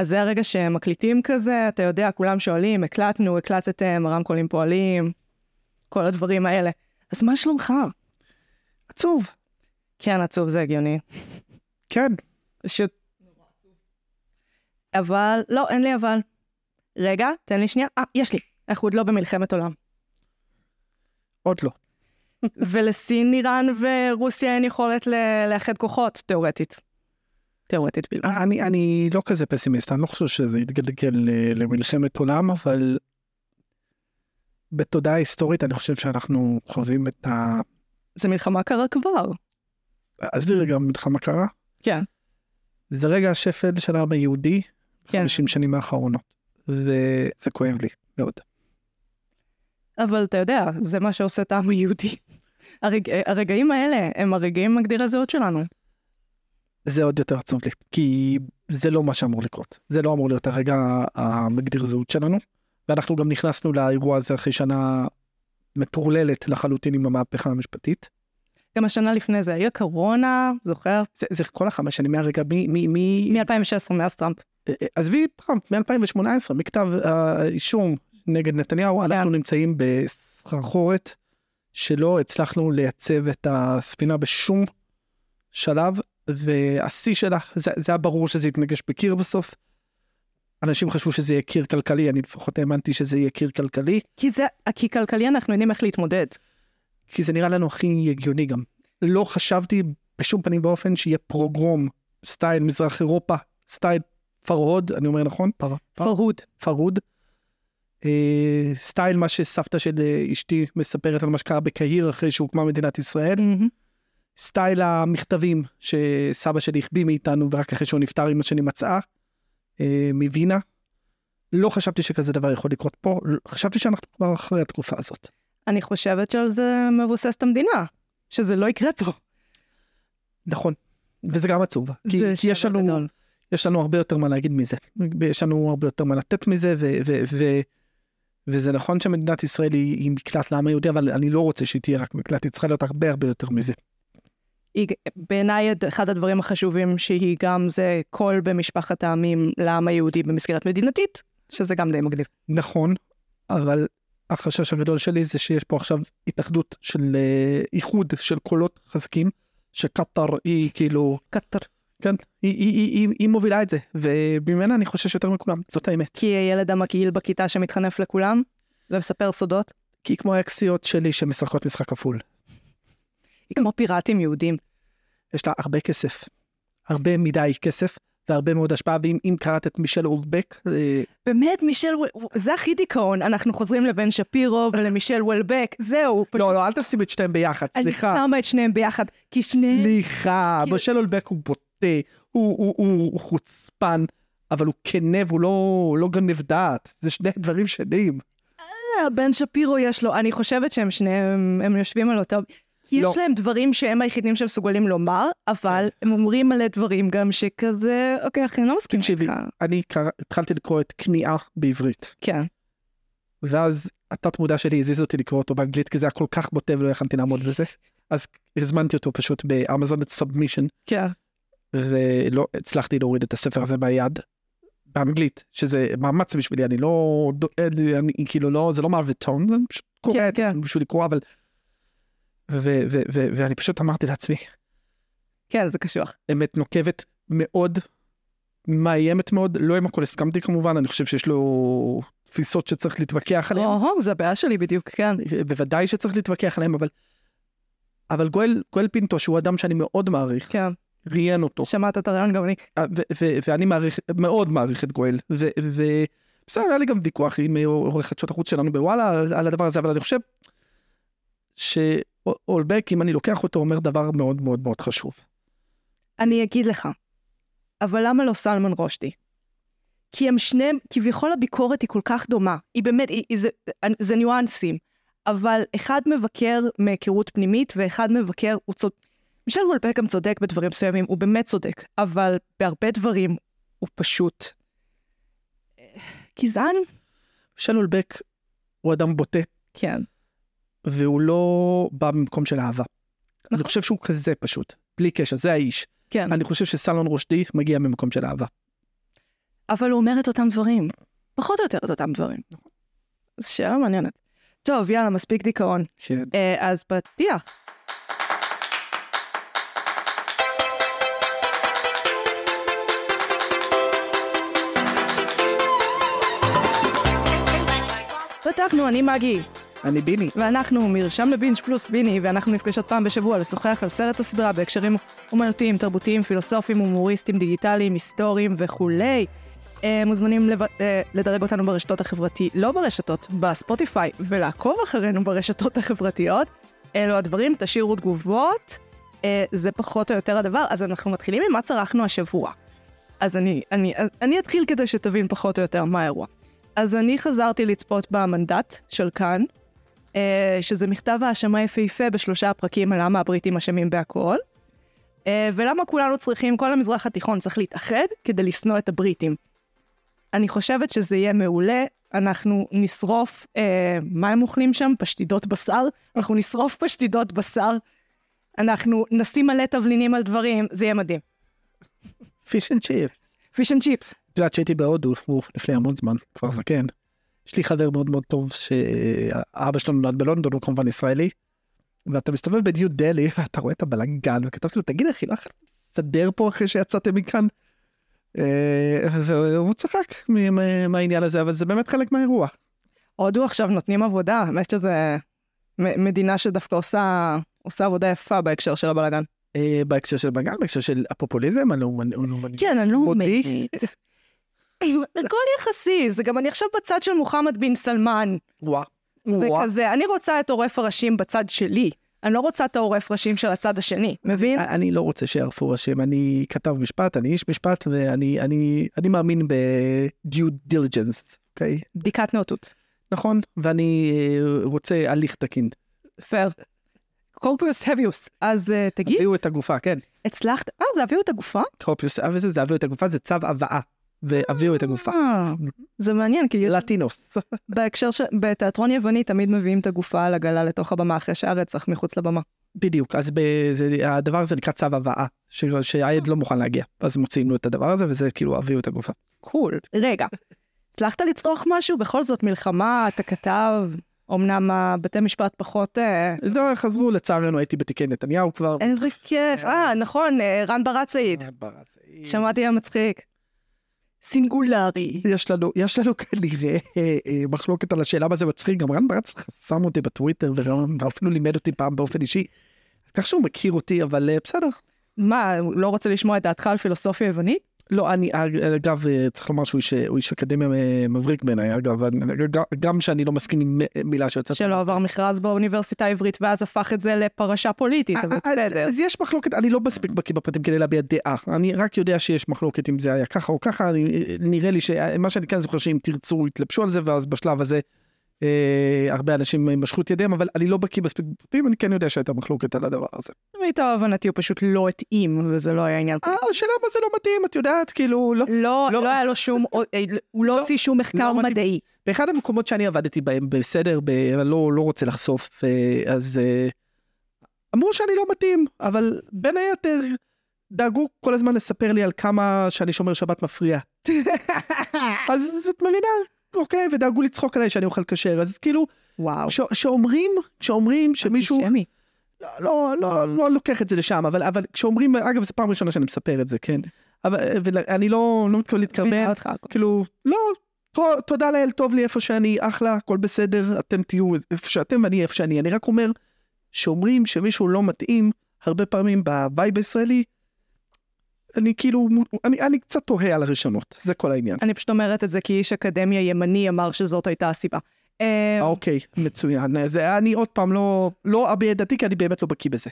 אז זה הרגע שמקליטים כזה, אתה יודע, כולם שואלים, הקלטנו, הקלטתם, הרמקולים פועלים, כל הדברים האלה. אז מה שלומך? עצוב. כן, עצוב זה הגיוני. כן. פשוט... אבל, לא, אין לי אבל. רגע, תן לי שנייה. אה, יש לי. אנחנו עוד לא במלחמת עולם. עוד לא. ולסין, איראן ורוסיה אין יכולת לאחד כוחות, תיאורטית. תיאורטית בלבד. אני, אני לא כזה פסימיסט, אני לא חושב שזה יתגלגל ל- למלחמת עולם, אבל בתודעה היסטורית אני חושב שאנחנו חווים את ה... זה מלחמה קרה כבר. עזבי רגע מלחמה קרה. כן. זה רגע השפל של העם היהודי, כן. 50 שנים האחרונות. וזה כואב לי מאוד. אבל אתה יודע, זה מה שעושה את העם היהודי. הרג... הרגעים האלה הם הרגעים מגדיר הזהות שלנו. זה עוד יותר עצוב לי, כי זה לא מה שאמור לקרות. זה לא אמור להיות הרגע המגדיר זהות שלנו, ואנחנו גם נכנסנו לאירוע הזה אחרי שנה מטורללת לחלוטין עם המהפכה המשפטית. גם השנה לפני זה היה קורונה, זוכר? זה, זה כל החמש שנים מהרגע, מ... מ, מ מ-2016, מאז טראמפ. עזבי טראמפ, מ-2018, מכתב האישום נגד נתניהו, אנחנו נמצאים בסחרחורת שלא הצלחנו לייצב את הספינה בשום שלב, והשיא שלה, זה, זה היה ברור שזה יתנגש בקיר בסוף. אנשים חשבו שזה יהיה קיר כלכלי, אני לפחות האמנתי שזה יהיה קיר כלכלי. כי זה, כי כלכלי אנחנו יודעים איך להתמודד. כי זה נראה לנו הכי הגיוני גם. לא חשבתי בשום פנים ואופן שיהיה פרוגרום, סטייל מזרח אירופה, סטייל פרהוד, אני אומר נכון? פר, פר, פרהוד. פרהוד. אה, סטייל מה שסבתא של אה, אשתי מספרת על מה שקרה בקהיר אחרי שהוקמה מדינת ישראל. אמהם. סטייל המכתבים שסבא שלי החביא מאיתנו ורק אחרי שהוא נפטר עם השני מצאה אה, מווינה. לא חשבתי שכזה דבר יכול לקרות פה, חשבתי שאנחנו כבר אחרי התקופה הזאת. אני חושבת שעל זה מבוסס את המדינה, שזה לא יקרה פה. נכון, וזה גם עצוב, כי, כי יש, לנו, גדול. יש לנו הרבה יותר מה להגיד מזה, יש לנו הרבה יותר מה לתת מזה, ו, ו, ו, וזה נכון שמדינת ישראל היא, היא מקלט לעם היהודי, אבל אני לא רוצה שהיא תהיה רק מקלט, היא צריכה להיות הרבה הרבה יותר מזה. בעיניי אחד הדברים החשובים שהיא גם זה קול במשפחת העמים לעם היהודי במסגרת מדינתית, שזה גם די מגניב. נכון, אבל החשש הגדול שלי זה שיש פה עכשיו התאחדות של איחוד של קולות חזקים, שקטאר היא כאילו... קטאר. כן, היא, היא, היא, היא, היא מובילה את זה, וממנה אני חושש יותר מכולם, זאת האמת. כי הילד המקהיל בכיתה שמתחנף לכולם, ומספר סודות? כי היא כמו האקסיות שלי שמשחקות משחק כפול. היא כמו פיראטים יהודים. יש לה הרבה כסף, הרבה מדי כסף, והרבה מאוד השפעה, ואם קראת את מישל וולבק... באמת, מישל וולבק, זה הכי דיכאון, אנחנו חוזרים לבן שפירו ולמישל וולבק, זהו. פשוט... לא, לא, אל תשים את שניהם ביחד, סליחה. אני שמה את שניהם ביחד, כי שניהם... סליחה, כי... מישל וולבק הוא בוטה, הוא, הוא, הוא, הוא חוצפן, אבל הוא כנה והוא לא, לא גנב דעת, זה שני דברים שונים. בן שפירו יש לו, אני חושבת שהם שניהם, הם יושבים על אותו... כי לא. יש להם דברים שהם היחידים שמסוגלים לומר, אבל כן. הם אומרים מלא דברים גם שכזה, אוקיי, אחי, אני לא מסכים איתך. אני קרא, התחלתי לקרוא את כניעה בעברית. כן. ואז התת מודע שלי הזיז אותי לקרוא אותו באנגלית, כי זה היה כל כך בוטה ולא יכלתי לעמוד בזה. אז הזמנתי אותו פשוט באמזון את סאבמישן. כן. ולא הצלחתי להוריד את הספר הזה ביד. באנגלית, שזה מאמץ בשבילי, אני לא, אני כאילו לא, זה לא מרוויטון, זה פשוט קורא כן, את זה כן. בשביל לקרוא, אבל ו- ו- ו- ואני פשוט אמרתי לעצמי. כן, זה קשוח. אמת נוקבת מאוד, מאיימת מאוד, לא עם הכל הסכמתי כמובן, אני חושב שיש לו תפיסות שצריך להתווכח עליהן. או, זה הבעיה שלי בדיוק, כן. בוודאי שצריך להתווכח עליהן, אבל... אבל גואל, גואל פינטו, שהוא אדם שאני מאוד מעריך, כן. ראיין אותו. שמעת את הרעיון גם אני. ואני מעריך, מאוד מעריך את גואל, ובסדר, היה לי גם ויכוח עם עורך חדשות החוץ שלנו בוואלה על, על הדבר הזה, אבל אני חושב ש... אולבק, אם אני לוקח אותו, אומר דבר מאוד מאוד מאוד חשוב. אני אגיד לך, אבל למה לא סלמן רושדי? כי הם שניהם, כביכול הביקורת היא כל כך דומה. היא באמת, היא, היא, זה, זה ניואנסים. אבל אחד מבקר מהיכרות פנימית, ואחד מבקר, הוא צודק. מישל וולבק גם צודק בדברים מסוימים, הוא באמת צודק, אבל בהרבה דברים הוא פשוט... גזען? מישל וולבק הוא אדם בוטה. כן. והוא לא בא ממקום של אהבה. נכון. אני חושב שהוא כזה פשוט, בלי קשר, זה האיש. כן. אני חושב שסלון רושדי מגיע ממקום של אהבה. אבל הוא אומר את אותם דברים. פחות או יותר את אותם דברים. זו שאלה מעניינת. טוב, יאללה, מספיק דיכאון. כן. אה, אז פתיח. פתחנו, אני מגי, אני ביני. ואנחנו מרשם לבינג' פלוס ביני, ואנחנו נפגשות פעם בשבוע לשוחח על סרט או סדרה בהקשרים אומנותיים, תרבותיים, פילוסופיים, הומוריסטיים, דיגיטליים, היסטוריים וכולי. אה, מוזמנים. אה, לדרג אותנו ברשתות החברתיות, לא ברשתות, בספוטיפיי, ולעקוב אחרינו ברשתות החברתיות. אלו הדברים, תשאירו תגובות, אה, זה פחות או יותר הדבר. אז אנחנו מתחילים עם מה צרכנו השבוע. אז אני, אני, אני אתחיל כדי שתבין פחות או יותר מה האירוע. אז אני חזרתי לצפות במנדט של כאן, שזה מכתב האשמה יפהפה בשלושה פרקים על למה הבריטים אשמים בהכל, אה, ולמה כולנו צריכים, כל המזרח התיכון צריך להתאחד כדי לשנוא את הבריטים. אני חושבת שזה יהיה מעולה, אנחנו נשרוף, אה, מה הם אוכלים שם? פשטידות בשר? אנחנו נשרוף פשטידות בשר, אנחנו נשים מלא תבלינים על דברים, זה יהיה מדהים. fish and chip. fish and chips. את יודעת שהייתי בהודו לפני המון זמן, כבר זקן. יש לי חבר מאוד מאוד טוב שאבא שלו נולד בלונדון, הוא כמובן ישראלי. ואתה מסתובב בניו דלי ואתה רואה את הבלאגן וכתבתי לו תגיד אחי לא יכולת לסדר פה אחרי שיצאתם מכאן. אה, והוא צחק מהעניין הזה אבל זה באמת חלק מהאירוע. הודו עכשיו נותנים עבודה, האמת שזה מדינה שדווקא עושה, עושה עבודה יפה בהקשר של הבלאגן. אה, בהקשר של בלאגן בהקשר של הפופוליזם הלאומני. כן, לא. עומדת. הכל יחסי, זה גם אני עכשיו בצד של מוחמד בן סלמן. וואו. זה וואו. כזה, אני רוצה את עורף הראשים בצד שלי. אני לא רוצה את העורף ראשים של הצד השני, מבין? אני לא רוצה שיערפו ראשים, אני כתב משפט, אני איש משפט ואני אני, אני מאמין ב-due diligence, אוקיי? בדיקת נאותות. נכון? ואני אה, רוצה הליך תקין. פייר. קורפיוס הביוס. אז אה, תגיד, הביאו את הגופה, כן. הצלחת? אה, זה הביאו את הגופה? קורפיוס, אה, וזה, זה הביאו את הגופה, זה צו הבאה. והביאו את הגופה. אה, זה מעניין, כי יש- לטינוס. בהקשר של... בתיאטרון יווני תמיד מביאים את הגופה על עגלה לתוך הבמה אחרי שהרצח מחוץ לבמה. בדיוק, אז ב- זה- הדבר הזה נקרא צו הבאה, ש- שהעד לא מוכן להגיע. אז מוציאים לו את הדבר הזה, וזה כאילו הביאו את הגופה. קול. רגע, הצלחת לצרוך משהו? בכל זאת מלחמה, אתה כתב, אמנם הבתי משפט פחות... אה, לא, חזרו, לצערנו הייתי בתיקי נתניהו כבר. איזה כיף. אה, נכון, אה, רן. ברץ. שמעתי היה מצחיק. סינגולרי. יש לנו, יש לנו כנראה אה, אה, מחלוקת על השאלה מה זה מצחיק, גם רן ברץ חסם אותי בטוויטר ואפילו לימד אותי פעם באופן אישי. כך שהוא מכיר אותי, אבל אה, בסדר. מה, הוא לא רוצה לשמוע את דעתך על פילוסופיה יוונית? לא, אני, אגב, אה, צריך לומר שהוא איש, איש אקדמיה אה, מבריק בעיניי, אגב, גם- שאני לא מסכים עם אה, מילה שיוצאת. שלא עבר מכרז באוניברסיטה העברית ואז הפך את זה לפרשה פוליטית, אבל אז- בסדר. אז יש מחלוקת, אני לא מספיק בקיא בפרטים כדי להביע דעה, אני רק יודע שיש מחלוקת אם זה היה ככה או ככה, אני, נראה לי שמה שאני כן זוכר שאם תרצו יתלבשו על זה, ואז בשלב הזה אה, הרבה אנשים משכו את ידיהם, אבל אני לא בקיא מספיק בפרטים, אני כן יודע שהייתה מחלוקת על הדבר הזה. למיטב הבנתי הוא פשוט לא התאים, וזה לא היה עניין אה, השאלה מה זה לא מתאים, את יודעת, כאילו, לא. לא, לא. לא היה לו שום, אה, הוא לא לא, הוציא שום מחקר לא. מדעי. באחד המקומות שאני עבדתי בהם בסדר, ב... אני לא, לא רוצה לחשוף, אה, אז אה, אמרו שאני לא מתאים, אבל בין היתר דאגו כל הזמן לספר לי על כמה שאני שומר שבת מפריע. אז את מבינה, אוקיי, ודאגו לצחוק עליי שאני אוכל כשר, אז כאילו, וואו. ש- שאומרים, שאומרים שמישהו, אנטישמי. לא, לא, לא, לא לוקח את זה לשם, אבל, אבל כשאומרים, אגב, זו פעם ראשונה שאני מספר את זה, כן, אבל ואני לא, לא מתכוון להתקרבן. כאילו, לא, תודה לאל, טוב לי איפה שאני, אחלה, הכל בסדר, אתם תהיו איפה שאתם ואני איפה שאני. אני רק אומר, שאומרים שמישהו לא מתאים, הרבה פעמים ב vibe הישראלי, אני כאילו, אני, אני קצת תוהה על הראשונות, זה כל העניין. אני פשוט אומרת את זה כי איש אקדמיה ימני אמר שזאת הייתה הסיבה. אה, אוקיי, מצוין. זה, אני עוד פעם לא, לא אביע את דעתי, כי אני באמת לא בקיא בזה.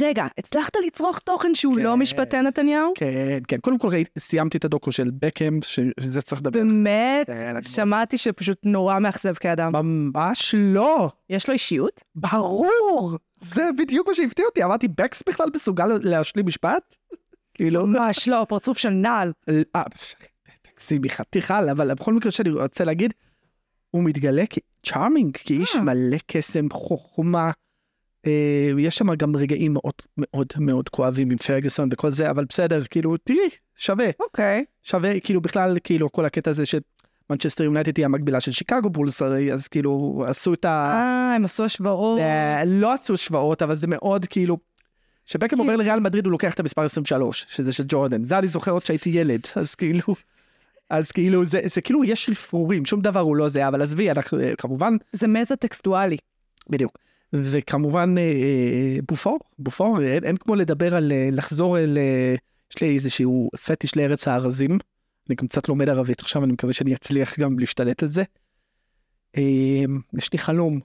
רגע, הצלחת לצרוך תוכן שהוא כן. לא משפטי נתניהו? כן, כן. קודם כל סיימתי את הדוקו של בקאם, שזה צריך לדבר. באמת? כן, אני- שמעתי שפשוט נורא מאכזב כאדם. ממש לא. יש לו אישיות? ברור! זה בדיוק מה שהפתיע אותי, אמרתי, בקס בכלל מסוגל להשלים משפט? כאילו, ממש לא, פרצוף של נעל. אה, תגזימי חתיכה, אבל בכל מקרה שאני רוצה להגיד, הוא מתגלה כצ'ארמינג, כאיש אה. מלא קסם, חוכמה, אה, יש שם גם רגעים מאוד מאוד מאוד כואבים עם פרגוסון וכל זה, אבל בסדר, כאילו, תראי, שווה. אוקיי. שווה, כאילו, בכלל, כאילו, כל הקטע הזה שמנצ'סטר יונייטד היא המקבילה של שיקגו בולס, הרי, אז כאילו, עשו את ה... אה, הם עשו השוואות. אה, לא עשו השוואות, אבל זה מאוד כאילו... כשבקם עובר לריאל מדריד הוא לוקח את המספר 23, שזה של ג'ורדן. זה אני זוכר עוד שהייתי ילד, אז כאילו... אז כאילו זה, זה כאילו יש לפרורים, שום דבר הוא לא זה, אבל עזבי, אנחנו כמובן, זה מטה טקסטואלי. בדיוק. וכמובן אה, אה, בופור, בופור, אין, אין כמו לדבר על אה, לחזור אל, אה, יש לי איזשהו פטיש לארץ הארזים, אני גם קצת לומד ערבית עכשיו, אני מקווה שאני אצליח גם להשתלט על זה. אה, יש לי חלום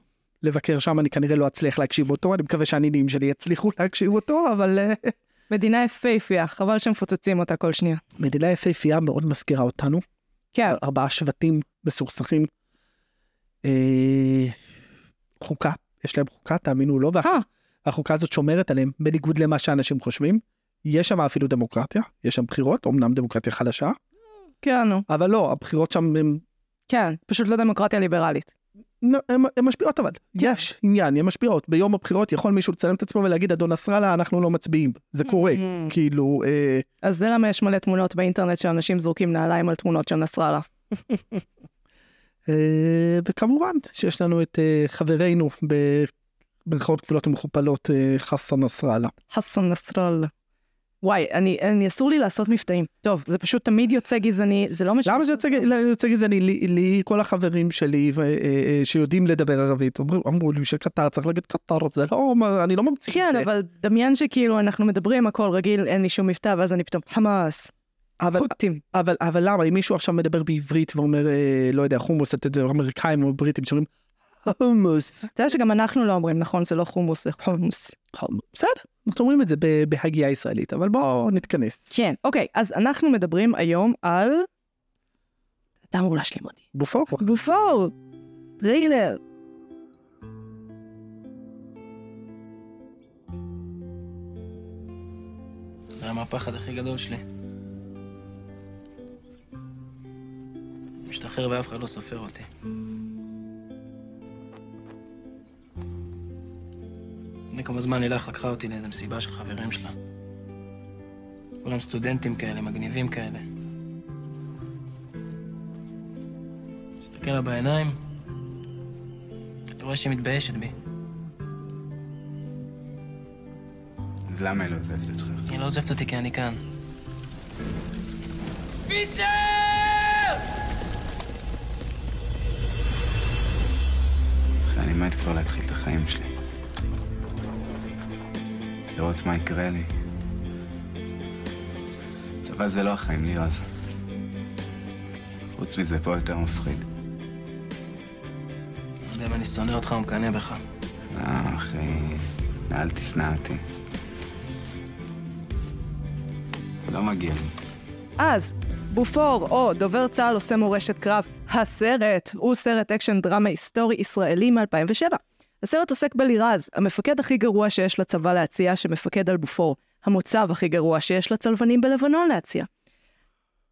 לבקר שם, אני כנראה לא אצליח להקשיב אותו, אני מקווה שהנינים שלי יצליחו להקשיב אותו, אבל אה, מדינה יפהפייה, חבל שמפוצצים אותה כל שנייה. מדינה יפהפייה מאוד מזכירה אותנו, כן, ארבעה שבטים מסוכסכים. אה, חוקה, יש להם חוקה, תאמינו או לא, אה. והחוקה הזאת שומרת עליהם, בניגוד למה שאנשים חושבים. יש שם אפילו דמוקרטיה, יש שם בחירות, אמנם דמוקרטיה חלשה, כן, נו. אבל לא, הבחירות שם הן כן, פשוט לא דמוקרטיה ליברלית. הן משפיעות אבל, יש עניין, הן משפיעות. ביום הבחירות יכול מישהו לצלם את עצמו ולהגיד, אדון נסראללה, אנחנו לא מצביעים. זה קורה, Mm. כאילו, אה, אז זה למה יש מלא תמונות באינטרנט שאנשים זורקים נעליים על תמונות של נסראללה. אה, וכמובן שיש לנו את אה, חברנו במרכאות כפולות ומכופלות, חסן נסראללה. חסן נסראללה. וואי, אני, אני, אסור לי לעשות מבטאים. טוב, זה פשוט תמיד יוצא גזעני, זה לא משנה. למה זה יוצא, יוצא גזעני? לי, לי כל החברים שלי ו- אה, אה, שיודעים לדבר ערבית אמרו, אמרו לי שקטר צריך להגיד קטר, זה לא, אני לא ממציא את כן, זה. אבל דמיין שכאילו אנחנו מדברים הכל רגיל, אין לי שום מבטא, ואז אני פתאום חמאס, אבל, חוטים. אבל, אבל למה, אם מישהו עכשיו מדבר בעברית ואומר, אה, לא יודע, חומוס, אמריקאים או בריטים שאומרים, חומוס. אתה יודע שגם אנחנו לא אומרים, נכון? זה לא חומוס, זה חומוס. חומוס. בסדר, אנחנו אומרים את זה ב- בהגייה ישראלית, אבל בואו נתכנס. כן, אוקיי, אז אנחנו מדברים היום על... אתה אמור להשלים אותי. בופור. בופור, טריילר. זה מה הפחד הכי גדול שלי. משתחרר ואף אחד לא סופר אותי. לפני כמה זמן לילך לקחה אותי לאיזה מסיבה של חברים שלה. כולם סטודנטים כאלה, מגניבים כאלה. מסתכל לה בעיניים, אתה רואה שהיא מתביישת בי. אז למה היא לא עוזבת אותך? היא לא עוזבת אותי כי אני כאן. אחי, אני מת כבר להתחיל את החיים שלי. לראות מה יקרה לי. צבא זה לא החיים לי אז. חוץ מזה, פה יותר מפחיד. לא יודע אם אני שונא אותך או מקנא בך. אה, אחי, אל תשנא אותי. לא מגיע לי. אז, בופור, או דובר צה"ל עושה מורשת קרב, הסרט הוא סרט אקשן דרמה היסטורי ישראלי מ-2007. הסרט עוסק בלירז, המפקד הכי גרוע שיש לצבא להציע, שמפקד על בופור, המוצב הכי גרוע שיש לצלבנים בלבנון להציע.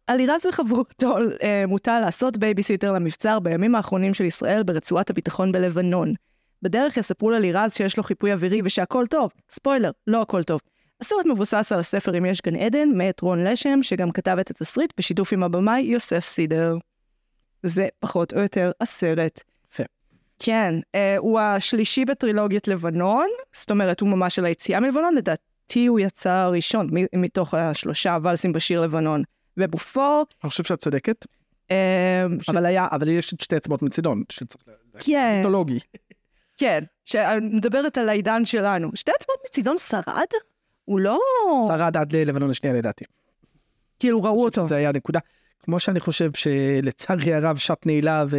על לירז וחבורתו אה, מוטל לעשות בייביסיטר למבצר בימים האחרונים של ישראל ברצועת הביטחון בלבנון. בדרך יספרו ללירז שיש לו חיפוי אווירי ושהכל טוב. ספוילר, לא הכל טוב. הסרט מבוסס על הספר אם יש גן עדן, מאת רון לשם, שגם כתב את התסריט בשיתוף עם הבמאי יוסף סידר. זה פחות או יותר הסרט. כן, אה, הוא השלישי בטרילוגיית לבנון, זאת אומרת, הוא ממש על היציאה מלבנון, לדעתי הוא יצא הראשון מתוך השלושה ולסים בשיר לבנון. ובופור, אני חושב שאת צודקת, אה, ש- אבל היה, אבל יש את שתי אצבעות מצידון, שצריך. כן, מיתולוגי. כן, שאני מדברת על העידן שלנו. שתי אצבעות מצידון שרד? הוא לא... שרד עד ללבנון השנייה לדעתי. כאילו ראו אותו. שזה היה נקודה. כמו שאני חושב שלצערי הרב שעת נעילה ו...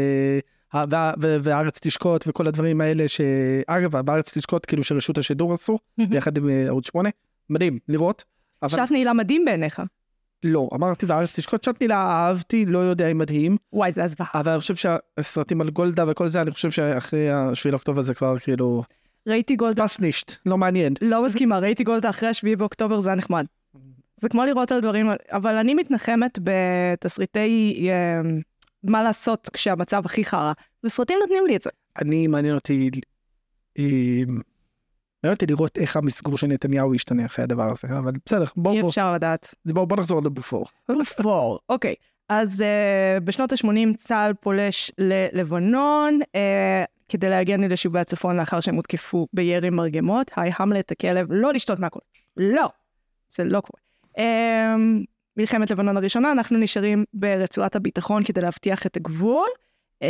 והארץ תשקוט וכל הדברים האלה שאגב בארץ תשקוט כאילו שרשות השידור עשו ביחד עם אה, ערוץ 8 מדהים לראות. אבל שעת נעילה מדהים בעיניך. לא אמרתי והארץ תשקוט שעת נעילה אהבתי לא יודע אם מדהים וואי, זה הזוועה. אבל אני חושב שהסרטים על גולדה וכל זה אני חושב שאחרי השביעי לאוקטובר זה כבר כאילו ראיתי גולדה, ספסנישט לא מעניין. לא מסכימה, ראיתי גולדה אחרי השביעי באוקטובר, זה היה נחמד. זה כמו לראות על דברים, אבל אני מתנחמת בתסריטי אה, מה לעשות כשהמצב הכי חרא, וסרטים נותנים לי את זה. אני מעניין אותי אה, מעניין אותי לראות איך המסגור של נתניהו ישתנה אחרי הדבר הזה, אבל בסדר, בוא, אי אפשר לדעת. בוא, בוא נחזור לבופור. פור. אוקיי, אז uh, בשנות ה-80 צה"ל פולש ללבנון uh, כדי להגן על יישובי הצפון לאחר שהם הותקפו בירי מרגמות. היי, המלט הכלב, לא לשתות מהכל. לא, זה לא קורה. Um, מלחמת לבנון הראשונה, אנחנו נשארים ברצועת הביטחון כדי להבטיח את הגבול. Um,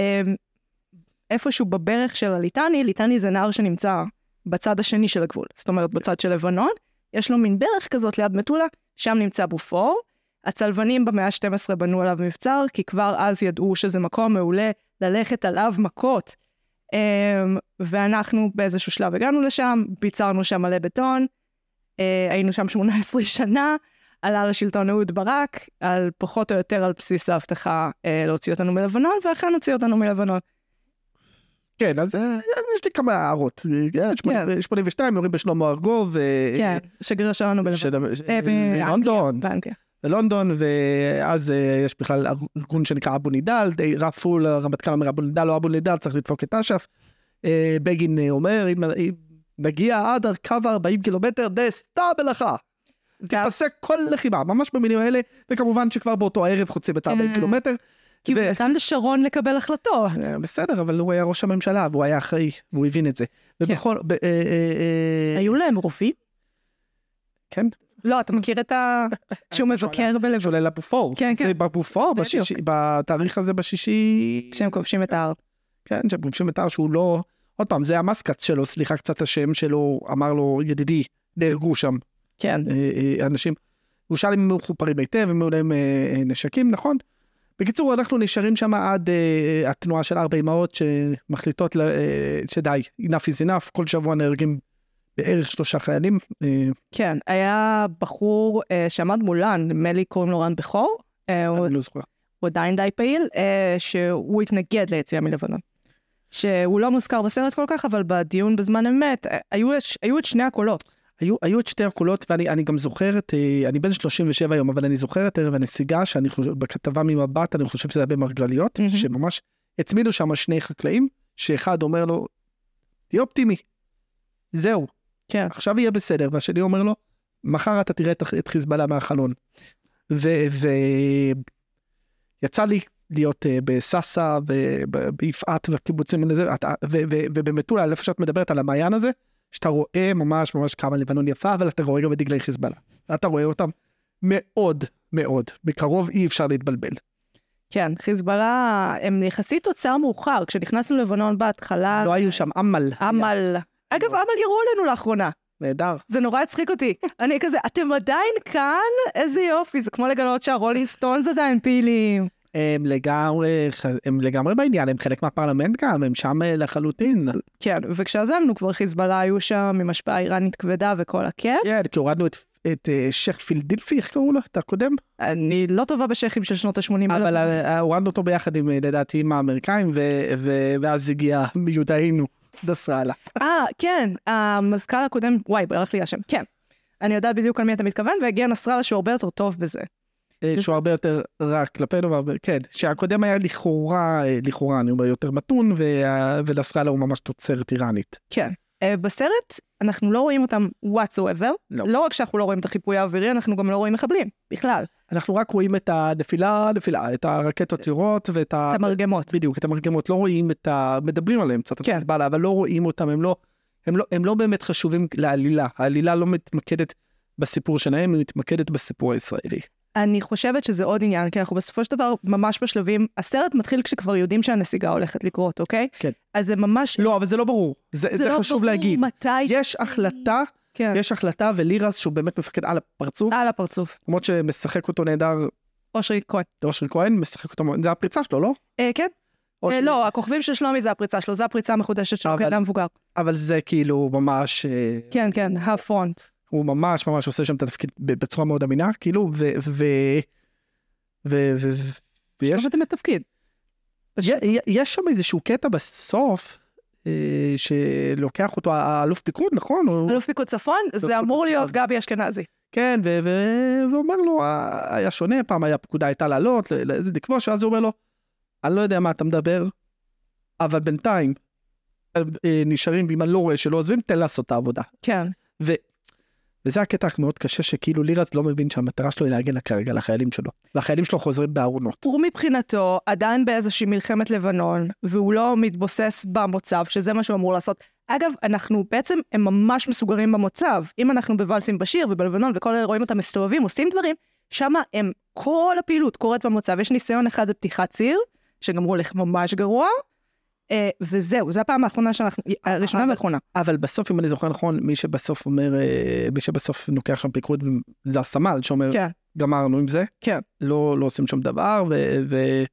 איפשהו בברך של הליטני, ליטני זה נהר שנמצא בצד השני של הגבול, זאת אומרת בצד של לבנון, יש לו מין ברך כזאת ליד מטולה, שם נמצא בופור. הצלבנים במאה ה-12 בנו עליו מבצר, כי כבר אז ידעו שזה מקום מעולה ללכת עליו מכות. Um, ואנחנו באיזשהו שלב הגענו לשם, ביצרנו שם מלא בטון, uh, היינו שם 18 שנה, עלה לשלטון אהוד ברק, על פחות או יותר על בסיס ההבטחה uh, להוציא אותנו מלבנון, ואכן הוציא אותנו מלבנון. כן, אז אה, יש לי כמה הערות. אה, 82, יורים בשלמה ארגוב. אה, כן, שגריר שלנו בלבנון. אה, בלונדון. בלונדון, ואז אה, יש בכלל ארגון שנקרא אבו נידאל, די רפול, הרמטכ"ל אומר אבו נידאל או אבו נידאל, צריך לדפוק את אש"ף. אה, בגין אה, אומר, אם נגיע עד קו ה-40 קילומטר, דסתה מלאכה. תיפסק כל לחימה, ממש במילים האלה, וכמובן שכבר באותו הערב חוצים את ה-40 כן. קילומטר. כי הוא נתן לשרון לקבל החלטות. אה, בסדר, אבל הוא היה ראש הממשלה, והוא היה אחראי, והוא הבין את זה. ובכל... ב- אה, אה, אה, היו להם רופאים? כן. לא, אתה מכיר את ה... כשהוא מבקר בלבנון, שעולה לבופור. כן, כן. זה בבופור, בתאריך הזה בשישי... כשהם כובשים את ההר. כן, שהם פוגשים את ההר שהוא לא... עוד פעם, זה המסקט שלו, סליחה קצת השם שלו, אמר לו, ידידי, נהרגו שם כן. אה, אה, אנשים. ירושלים מחופרים היטב, הם היו להם אה, נשקים, נכון? בקיצור, אנחנו נשארים שם עד אה, התנועה של ארבע אמהות שמחליטות ל- אה, שדי, enough is enough, כל שבוע נהרגים בערך שלושה חיילים. אה, כן, היה בחור אה, שעמד מולן, נדמה לי קוראים לו רן בכור, הוא אני לא זוכר. הוא עדיין די פעיל, אה, שהוא התנגד ליציאה מלבנון. שהוא לא מוזכר בסרט כל כך, אבל בדיון בזמן אמת, היו, היו את שני הקולות. היו, היו את שתי הקולות, ואני אני גם זוכר את, אה, אני בן 37 היום, אבל אני זוכר את ערב הנסיגה, שאני חושב, בכתבה ממבט, אני חושב שזה היה במרגליות, מהמם. שממש הצמידו שם שני חקלאים, שאחד אומר לו, תהיה אופטימי, זהו, כן. עכשיו יהיה בסדר, והשני אומר לו, מחר אתה תראה את, חיזבאללה מהחלון. ויצא לי להיות uh, בסאסא וביפעת והקיבוצים וזה, ו- ו- ובמטולה, איפה שאת מדברת על המעיין הזה, שאתה רואה ממש ממש כמה לבנון יפה, אבל אתה רואה גם את דגלי חיזבאללה. אתה רואה אותם מאוד מאוד, בקרוב אי אפשר להתבלבל. כן, חיזבאללה הם יחסית תוצר מאוחר. כשנכנסנו ללבנון בהתחלה, לא היו שם אמל. אמל. אגב, אמל ירו עלינו לאחרונה. נהדר. זה נורא הצחיק אותי. אני כזה, אתם עדיין כאן? איזה יופי, זה כמו לגלות שהרולינג סטונס עדיין פעילים. הם לגמרי, הם לגמרי בעניין, הם חלק מהפרלמנט גם, הם שם אה, לחלוטין. כן, וכשעזבנו כבר חיזבאללה היו שם עם השפעה איראנית כבדה וכל הכיף. כן, כי הורדנו את, את אה, שייח' פילדלפי, איך קראו לו? את הקודם? אני לא טובה בשייחים של שנות ה-80. אבל אה, הורדנו אותו ביחד עם, לדעתי, עם האמריקאים, ואז הגיע מיודענו, נסראללה. אה, כן, המזכ"ל הקודם, וואי, ברח לי השם, כן. אני יודעת בדיוק על מי אתה מתכוון, והגיע נסראללה שהוא הרבה יותר טוב בזה. אה, שהוא הרבה יותר רע כלפינו, והרבה- כן, שהקודם היה לכאורה, אה, לכאורה, אני אומר, יותר מתון, וה- ונסראללה הוא ממש תוצרת איראנית. כן. Uh, בסרט אנחנו לא רואים אותם whatsoever. לא. לא רק שאנחנו לא רואים את החיפוי האווירי, אנחנו גם לא רואים מחבלים, בכלל. אנחנו רק רואים את הנפילה, נפילה, את הרקטות יורות ואת ה... את המרגמות. בדיוק, את המרגמות, לא רואים את ה... מדברים עליהם קצת, כן. אבל לא רואים אותם, הם לא, הם, לא, הם לא באמת חשובים לעלילה. העלילה לא מתמקדת בסיפור שלהם, היא מתמקדת בסיפור הישראלי. אני חושבת שזה עוד עניין, כי אנחנו בסופו של דבר ממש בשלבים, הסרט מתחיל כשכבר יודעים שהנסיגה הולכת לקרות, אוקיי? כן. אז זה ממש... לא, אבל זה לא ברור, זה, זה, לא חשוב להגיד. מתי... יש החלטה, כן. יש החלטה, ולירז, שהוא באמת מפקד על הפרצוף, על הפרצוף. למרות שמשחק אותו נהדר, אושרי כהן. אושר כהן, משחק אותו, זה הפריצה שלו, לא? אה, כן? אושרי- אה, לא, הכוכבים של שלומי זה הפריצה שלו, זה הפריצה המחודשת שלו כאדם מבוגר. אבל זה כאילו ממש, אה, כן, כן, הפרונט. הוא ממש ממש עושה שם את התפקיד בצורה מאוד אמינה, כאילו, ו... ו... ו... ו... ויש יש את התפקיד. י- י- יש שם איזשהו קטע בסוף, אה, שלוקח אותו האלוף פיקוד, נכון? אלוף פיקוד צפון, זה אמור להיות. גבי אשכנזי. כן, ואומר לו, "אה, היה שונה, פעם היה פקודה הייתה לעלות, לאיזה לכבוש, ואז הוא אומר לו, אני לא יודע מה אתה מדבר, אבל בינתיים, אה, נשארים, ואם אני לא רואה שלא עוזבים, תן לעשות את העבודה. כן. וזה הקטע המאוד קשה, שכאילו לירז לא מבין שהמטרה שלו היא להגן כרגע לחיילים שלו. והחיילים שלו חוזרים בארונות. הוא מבחינתו עדיין באיזושהי מלחמת לבנון, והוא לא מתבוסס במוצב, שזה מה שהוא אמור לעשות. אגב, אנחנו בעצם, הם ממש מסוגרים במוצב. אם אנחנו בוואלסים בשיר ובלבנון וכל אלה רואים אותם מסתובבים, עושים דברים, שם הם, כל הפעילות קורית במוצב. יש ניסיון אחד בפתיחת ציר, שגם הוא הולך ממש גרוע, וזהו, זו הפעם האחרונה שאנחנו, הראשונה והאחרונה. אבל בסוף, אם אני זוכר נכון, מי שבסוף אומר, אה, מי שבסוף לוקח שם פיקוד זה הסמל, שאומר, כן, גמרנו עם זה. כן. לא, לא עושים שום דבר, ו... ו...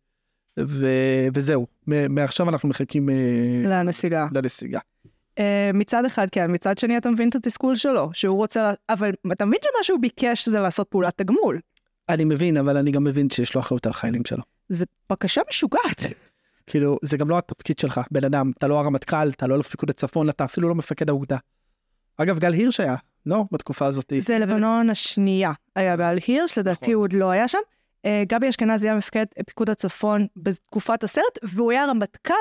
ו... וזהו, מעכשיו אנחנו מחכים אה, לנסיגה. לנסיגה. אה, מצד אחד כן, מצד שני אתה מבין את התסכול שלו, שהוא רוצה, לה- אבל אתה מבין שמה שהוא ביקש זה לעשות פעולת תגמול. אני מבין, אבל אני גם מבין שיש לו אחריות על החיילים שלו. זה בקשה משוגעת. כאילו, זה גם לא התפקיד שלך, בן אדם, אתה לא הרמטכ"ל, אתה לא אלוף פיקוד הצפון, אתה אפילו לא מפקד האוגדה. אגב, גל הירש היה, לא? בתקופה הזאת. זה לבנון השנייה, היה בעל הירש, לדעתי נכון. הוא עוד לא היה שם. אה, גבי אשכנזי היה מפקד פיקוד הצפון בתקופת הסרט, והוא היה רמטכ"ל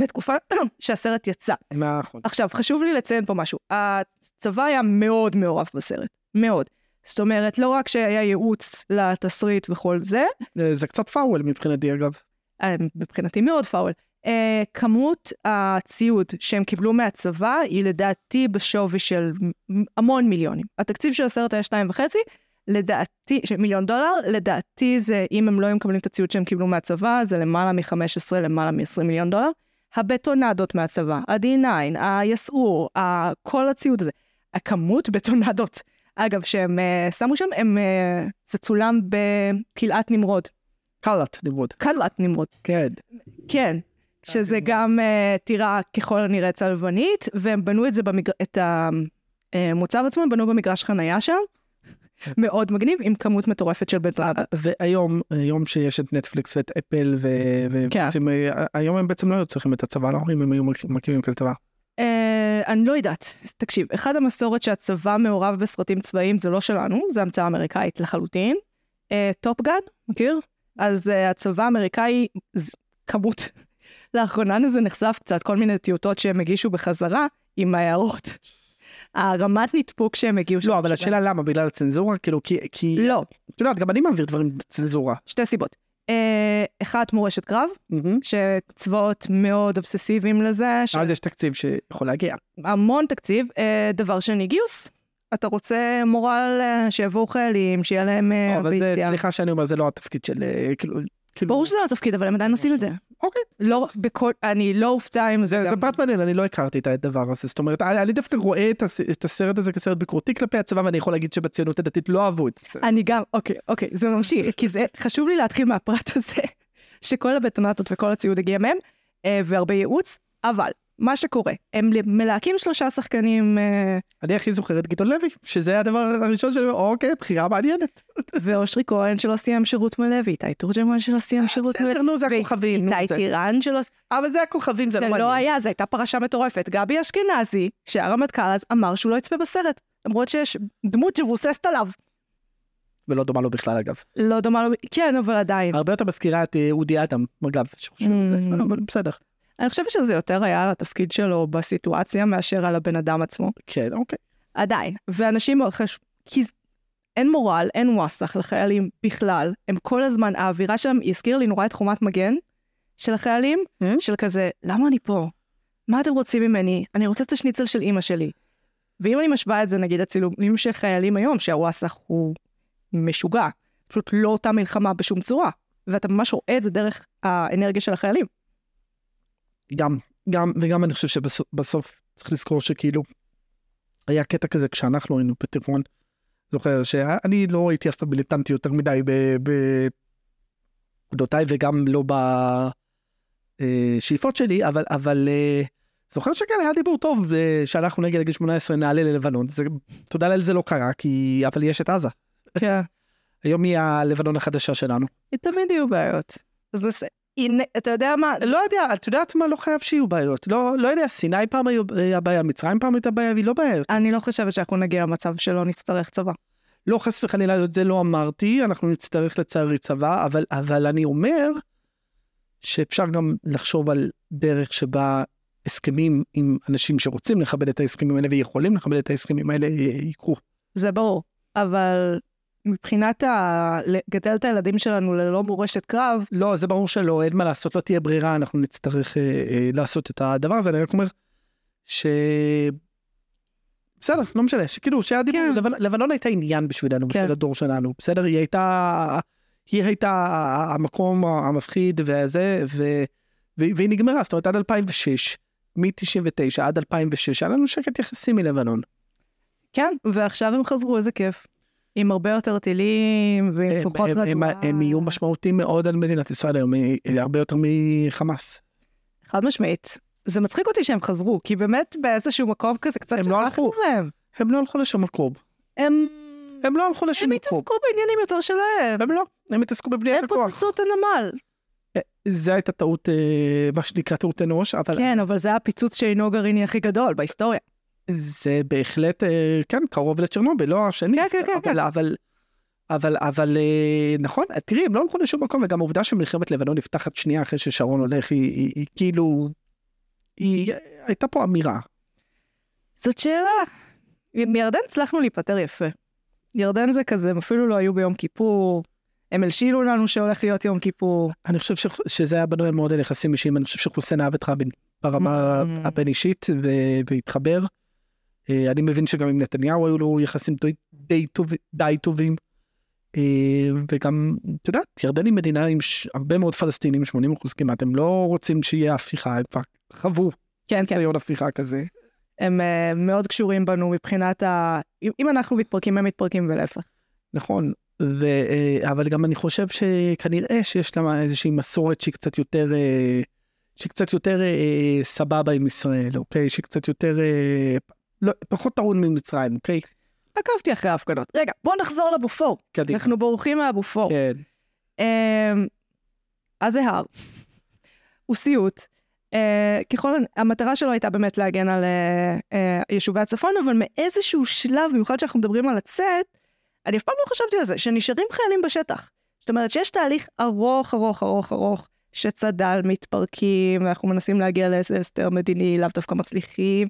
בתקופה שהסרט יצא. נכון. עכשיו, חשוב לי לציין פה משהו. הצבא היה מאוד מעורב בסרט, מאוד. זאת אומרת, לא רק שהיה ייעוץ לתסריט וכל זה, אה, זה קצת פאוול מבחינתי, אגב. אה, מבחינתי מאוד פאול. אה, כמות הציוד שהם קיבלו מהצבא היא לדעתי בשווי של המון מיליונים. התקציב של הסרט היה שתיים וחצי, לדעתי, מיליון דולר, לדעתי זה, אם הם לא היו מקבלים את הציוד שהם קיבלו מהצבא, זה למעלה מ-15, למעלה מ-20 מיליון דולר. הבטונדות מהצבא, ה-D9, היסעור, כל הציוד הזה. הכמות בטונדות, אגב, שהם אה, שמו שם, הם, אה, זה צולם בכלאת נמרוד. קלאט נמרוד. כלאת נמרוד. כן. כן, שזה גם uh, טירה ככל הנראה צלבנית, והם בנו את זה, במגר... את המוצב עצמו, הם בנו במגרש חנייה שם. מאוד מגניב, עם כמות מטורפת של בטונדות. והיום, היום שיש את נטפליקס ואת אפל, ו... כן. אה, היום הם בעצם לא היו צריכים את הצבא, לא? אם הם היו מק- מקימים כזה דבר. אני לא יודעת, תקשיב, אחד המסורת שהצבא מעורב בסרטים צבאיים זה לא שלנו, זה המצאה אמריקאית לחלוטין. טופגן, מכיר? אז uh, הצבא האמריקאי, כמות, לאחרונה זה נחשף קצת, כל מיני טיוטות שהם הגישו בחזרה עם ההערות. הרמת נדפוק שהם הגיעו לא, אבל השאלה למה? בגלל הצנזורה? כאילו, כי... כי... לא, את יודעת, גם אני מעביר דברים בצנזורה. שתי סיבות. אה, אחת, מורשת קרב, מהמם. שצבאות מאוד אובססיביים לזה, ש... אז יש תקציב שיכול להגיע. המון תקציב. אה, דבר שני, גיוס. אתה רוצה מורל, אה, שיבואו חיילים, שיהיה להם אה, לא, אבל. סליחה שאני אומר, זה לא התפקיד של... אה, כאילו... כאילו... ברור שזה לא התפקיד, אבל הם עדיין עושים את זה. אוקיי. לא, בכל, אני לא אופתע אם זה זה, גם... זה פרט מעניין, אני לא הכרתי את הדבר הזה. זאת אומרת, אני, אני דווקא רואה את, הס, את הסרט הזה כסרט ביקורתי כלפי הצבא, ואני יכול להגיד שבציונות הדתית לא אהבו את זה. אני גם, אוקיי, אוקיי, זה ממשיך, כי זה, חשוב לי להתחיל מהפרט הזה, שכל הבטונטות וכל הציוד הגיע מהם, אה, והרבה ייעוץ, אבל מה שקורה, הם מלהקים שלושה שחקנים, אה, אני הכי זוכר את גדעון לוי, שזה הדבר הראשון שלי, אוקיי, בחירה מעניינת. ואושרי כהן שלא סיים שירות מלא, ואיתי תורג'מן שלא סיים שירות מלא, בסדר, נו, זה הכוכבים. ואיתי זה- טירן שלא... אבל זה הכוכבים, זה זה לא לא מעניין. היה, זו הייתה פרשה מטורפת. גבי אשכנזי, שהיה רמטכ"ל אז, אמר שהוא לא יצפה בסרט. למרות שיש דמות שמבוססת עליו. ולא דומה לו בכלל, אגב. לא דומה לו, כן, אבל עדיין. הרבה יותר מזכירה את אה, אודי אדם, אגב, שחושב על זה, Mm. אבל בסדר. אני חושבת שזה יותר היה על התפקיד שלו בסיטואציה מאשר על הבן אדם עצמו. כן, אוקיי. עדיין. ואנשים, חש... כי אין מורל, אין וואסך לחיילים בכלל. הם כל הזמן, האווירה שם הזכיר לי נורא את חומת מגן של החיילים, Mm. של כזה, למה אני פה? מה אתם רוצים ממני? אני רוצה את השניצל של אימא שלי. ואם אני משווה את זה, נגיד, הצילומים של חיילים היום, שהוואסך הוא משוגע, פשוט לא אותה מלחמה בשום צורה. ואתה ממש רואה את זה דרך האנרגיה של החיילים. גם, גם, וגם אני חושב שבסוף צריך לזכור שכאילו, היה קטע כזה כשאנחנו היינו בתיכון, זוכר שאני לא הייתי אף פעם מיליטנטי יותר מדי בדעותיי וגם לא בשאיפות שלי, אבל, אבל אה, זוכר שכן היה דיבור טוב אה, שאנחנו נגד גיל 18 נעלה ללבנון, זה, תודה לאל זה לא קרה, כי, אבל יש את עזה. כן. היום היא הלבנון החדשה שלנו. תמיד יהיו בעיות. אז אתה יודע מה? לא יודע, את יודעת מה? לא חייב שיהיו בעיות. לא, לא יודע, סיני פעם היו- היה בעיה, מצרים פעם הייתה בעיה, והיא לא בעיה. אני לא חושבת שאנחנו נגיע למצב שלא נצטרך צבא. לא, חס וחלילה, את זה לא אמרתי, אנחנו נצטרך לצערי צבא, אבל, אבל אני אומר שאפשר גם לחשוב על דרך שבה הסכמים עם אנשים שרוצים לכבד את ההסכמים האלה ויכולים לכבד את ההסכמים האלה יקרו. זה ברור, אבל מבחינת ה... לגדל את הילדים שלנו ללא מורשת קרב, לא, זה ברור שלא, אין מה לעשות, לא תהיה ברירה, אנחנו נצטרך אה, אה, לעשות את הדבר הזה, אני רק אומר ש... בסדר, לא משנה, שכאילו, שהיה דיבור, כן. לבנ... לבנון הייתה עניין בשבילנו, כן. בשביל הדור שלנו, בסדר? היא הייתה, היא הייתה המקום המפחיד והזה, ו... ו... והיא נגמרה, זאת אומרת, עד 2006, מ-99 עד 2006, היה לנו שקט יחסי מלבנון. כן, ועכשיו הם חזרו, איזה כיף. עם הרבה יותר טילים ועם הם- כוחות הם- הם- רדועה. הם יהיו משמעותיים מאוד על מדינת ישראל היום, אה, הרבה יותר מחמאס. חד משמעית. זה מצחיק אותי שהם חזרו, כי באמת באיזשהו מקום כזה קצת הם לא שכחנו הלכו. מהם. הם לא הלכו לשום מקום. הם... הם לא הלכו הם לשום מקום. התעסקו בעניינים יותר שלהם. הם לא, הם התעסקו בבניית הם הכוח. פוצצו את הנמל. זה הייתה טעות, אה, מה שנקרא טעות אנוש, אבל כן, אבל זה הפיצוץ שאינו גרעיני הכי גדול בהיסטוריה. זה בהחלט, אה, כן, קרוב לצ'רנוביל, לא השני. כן, כן, כן, אבל, כן. אבל, אבל, אבל, אה, נכון, תראי, הם לא הלכו לשום מקום, וגם העובדה שמלחמת לבנון נפתחת שנייה אחרי ששרון הולך, היא, היא, היא כאילו, היא, הייתה פה אמירה. זאת שאלה. מירדן הצלחנו להיפטר יפה. ירדן זה כזה, הם אפילו לא היו ביום כיפור. הם הלשילו לנו שהולך להיות יום כיפור. אני חושב ש, שזה היה בנוי מאוד על יחסים אישיים, אני חושב שחוסיין אהב את רבין ברמה Mm. הבין אישית ו- והתחבר. אה, אני מבין שגם עם נתניהו היו לו יחסים די, די, טוב, די טובים. אה, וגם, את יודעת, ירדן היא מדינה עם ש... הרבה מאוד פלסטינים, 80 אחוז כמעט, הם לא רוצים שיהיה הפיכה, הם כבר חוו כן, כן. ניסיון הפיכה כזה. הם uh, מאוד קשורים בנו מבחינת ה... אם, אנחנו מתפרקים, הם מתפרקים ולהפך. נכון, ו, אבל גם אני חושב שכנראה שיש לה איזושהי מסורת שהיא קצת יותר, שהיא קצת יותר אה, סבבה עם ישראל, אוקיי? שהיא קצת יותר, אה, לא, פחות טעון ממצרים, אוקיי? עקבתי אחרי ההפגנות. רגע, בוא נחזור לבופור. קדימה. אנחנו בורחים מהבופור. כן. אמ, אז זה הר. הוא סיוט. אה, ככל, המטרה שלו הייתה באמת להגן על אה, אה, יישובי הצפון, אבל מאיזשהו שלב, במיוחד שאנחנו מדברים על לצאת, אני אף פעם לא חשבתי על זה, שנשארים חיילים בשטח. זאת אומרת שיש תהליך ארוך, ארוך, ארוך, ארוך, שצד"ל מתפרקים, ואנחנו מנסים להגיע לאיזה הסדר מדיני, לאו דווקא מצליחים.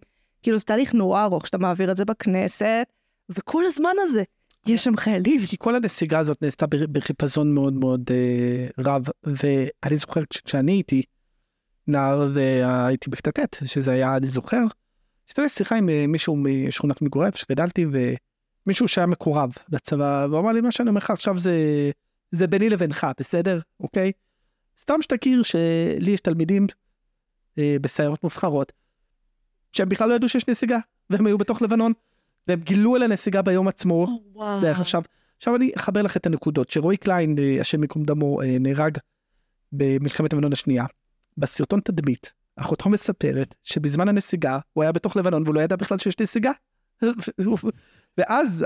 כאילו זה תהליך נורא ארוך, שאתה מעביר את זה בכנסת, וכל הזמן הזה, יש שם חיילים. כי כל הנסיגה הזאת נעשתה בחיפזון מאוד מאוד אה, רב, ואני זוכר כש- כשאני הייתי נער והייתי בכיתה ט', שזה היה, אני זוכר, שהייתה לי שיחה עם אה, מישהו משכונת מגוריו שגדלתי, ומישהו שהיה מקורב לצבא, והוא אמר לי, מה שאני אומר לך עכשיו זה, זה ביני לבינך, בסדר? אוקיי? סתם שתכיר שלי יש תלמידים אה, בסיירות מובחרות, שהם בכלל לא ידעו שיש נסיגה, והם היו בתוך לבנון, והם גילו על הנסיגה ביום עצמו. וואו. דרך עכשיו, עכשיו אני אחבר לך את הנקודות, שרועי קליין, אה, השם ייקום דמו, אה, נהרג במלחמת לבנון השנייה. בסרטון תדמית, אחותו מספרת שבזמן הנסיגה הוא היה בתוך לבנון והוא לא ידע בכלל שיש נסיגה. ואז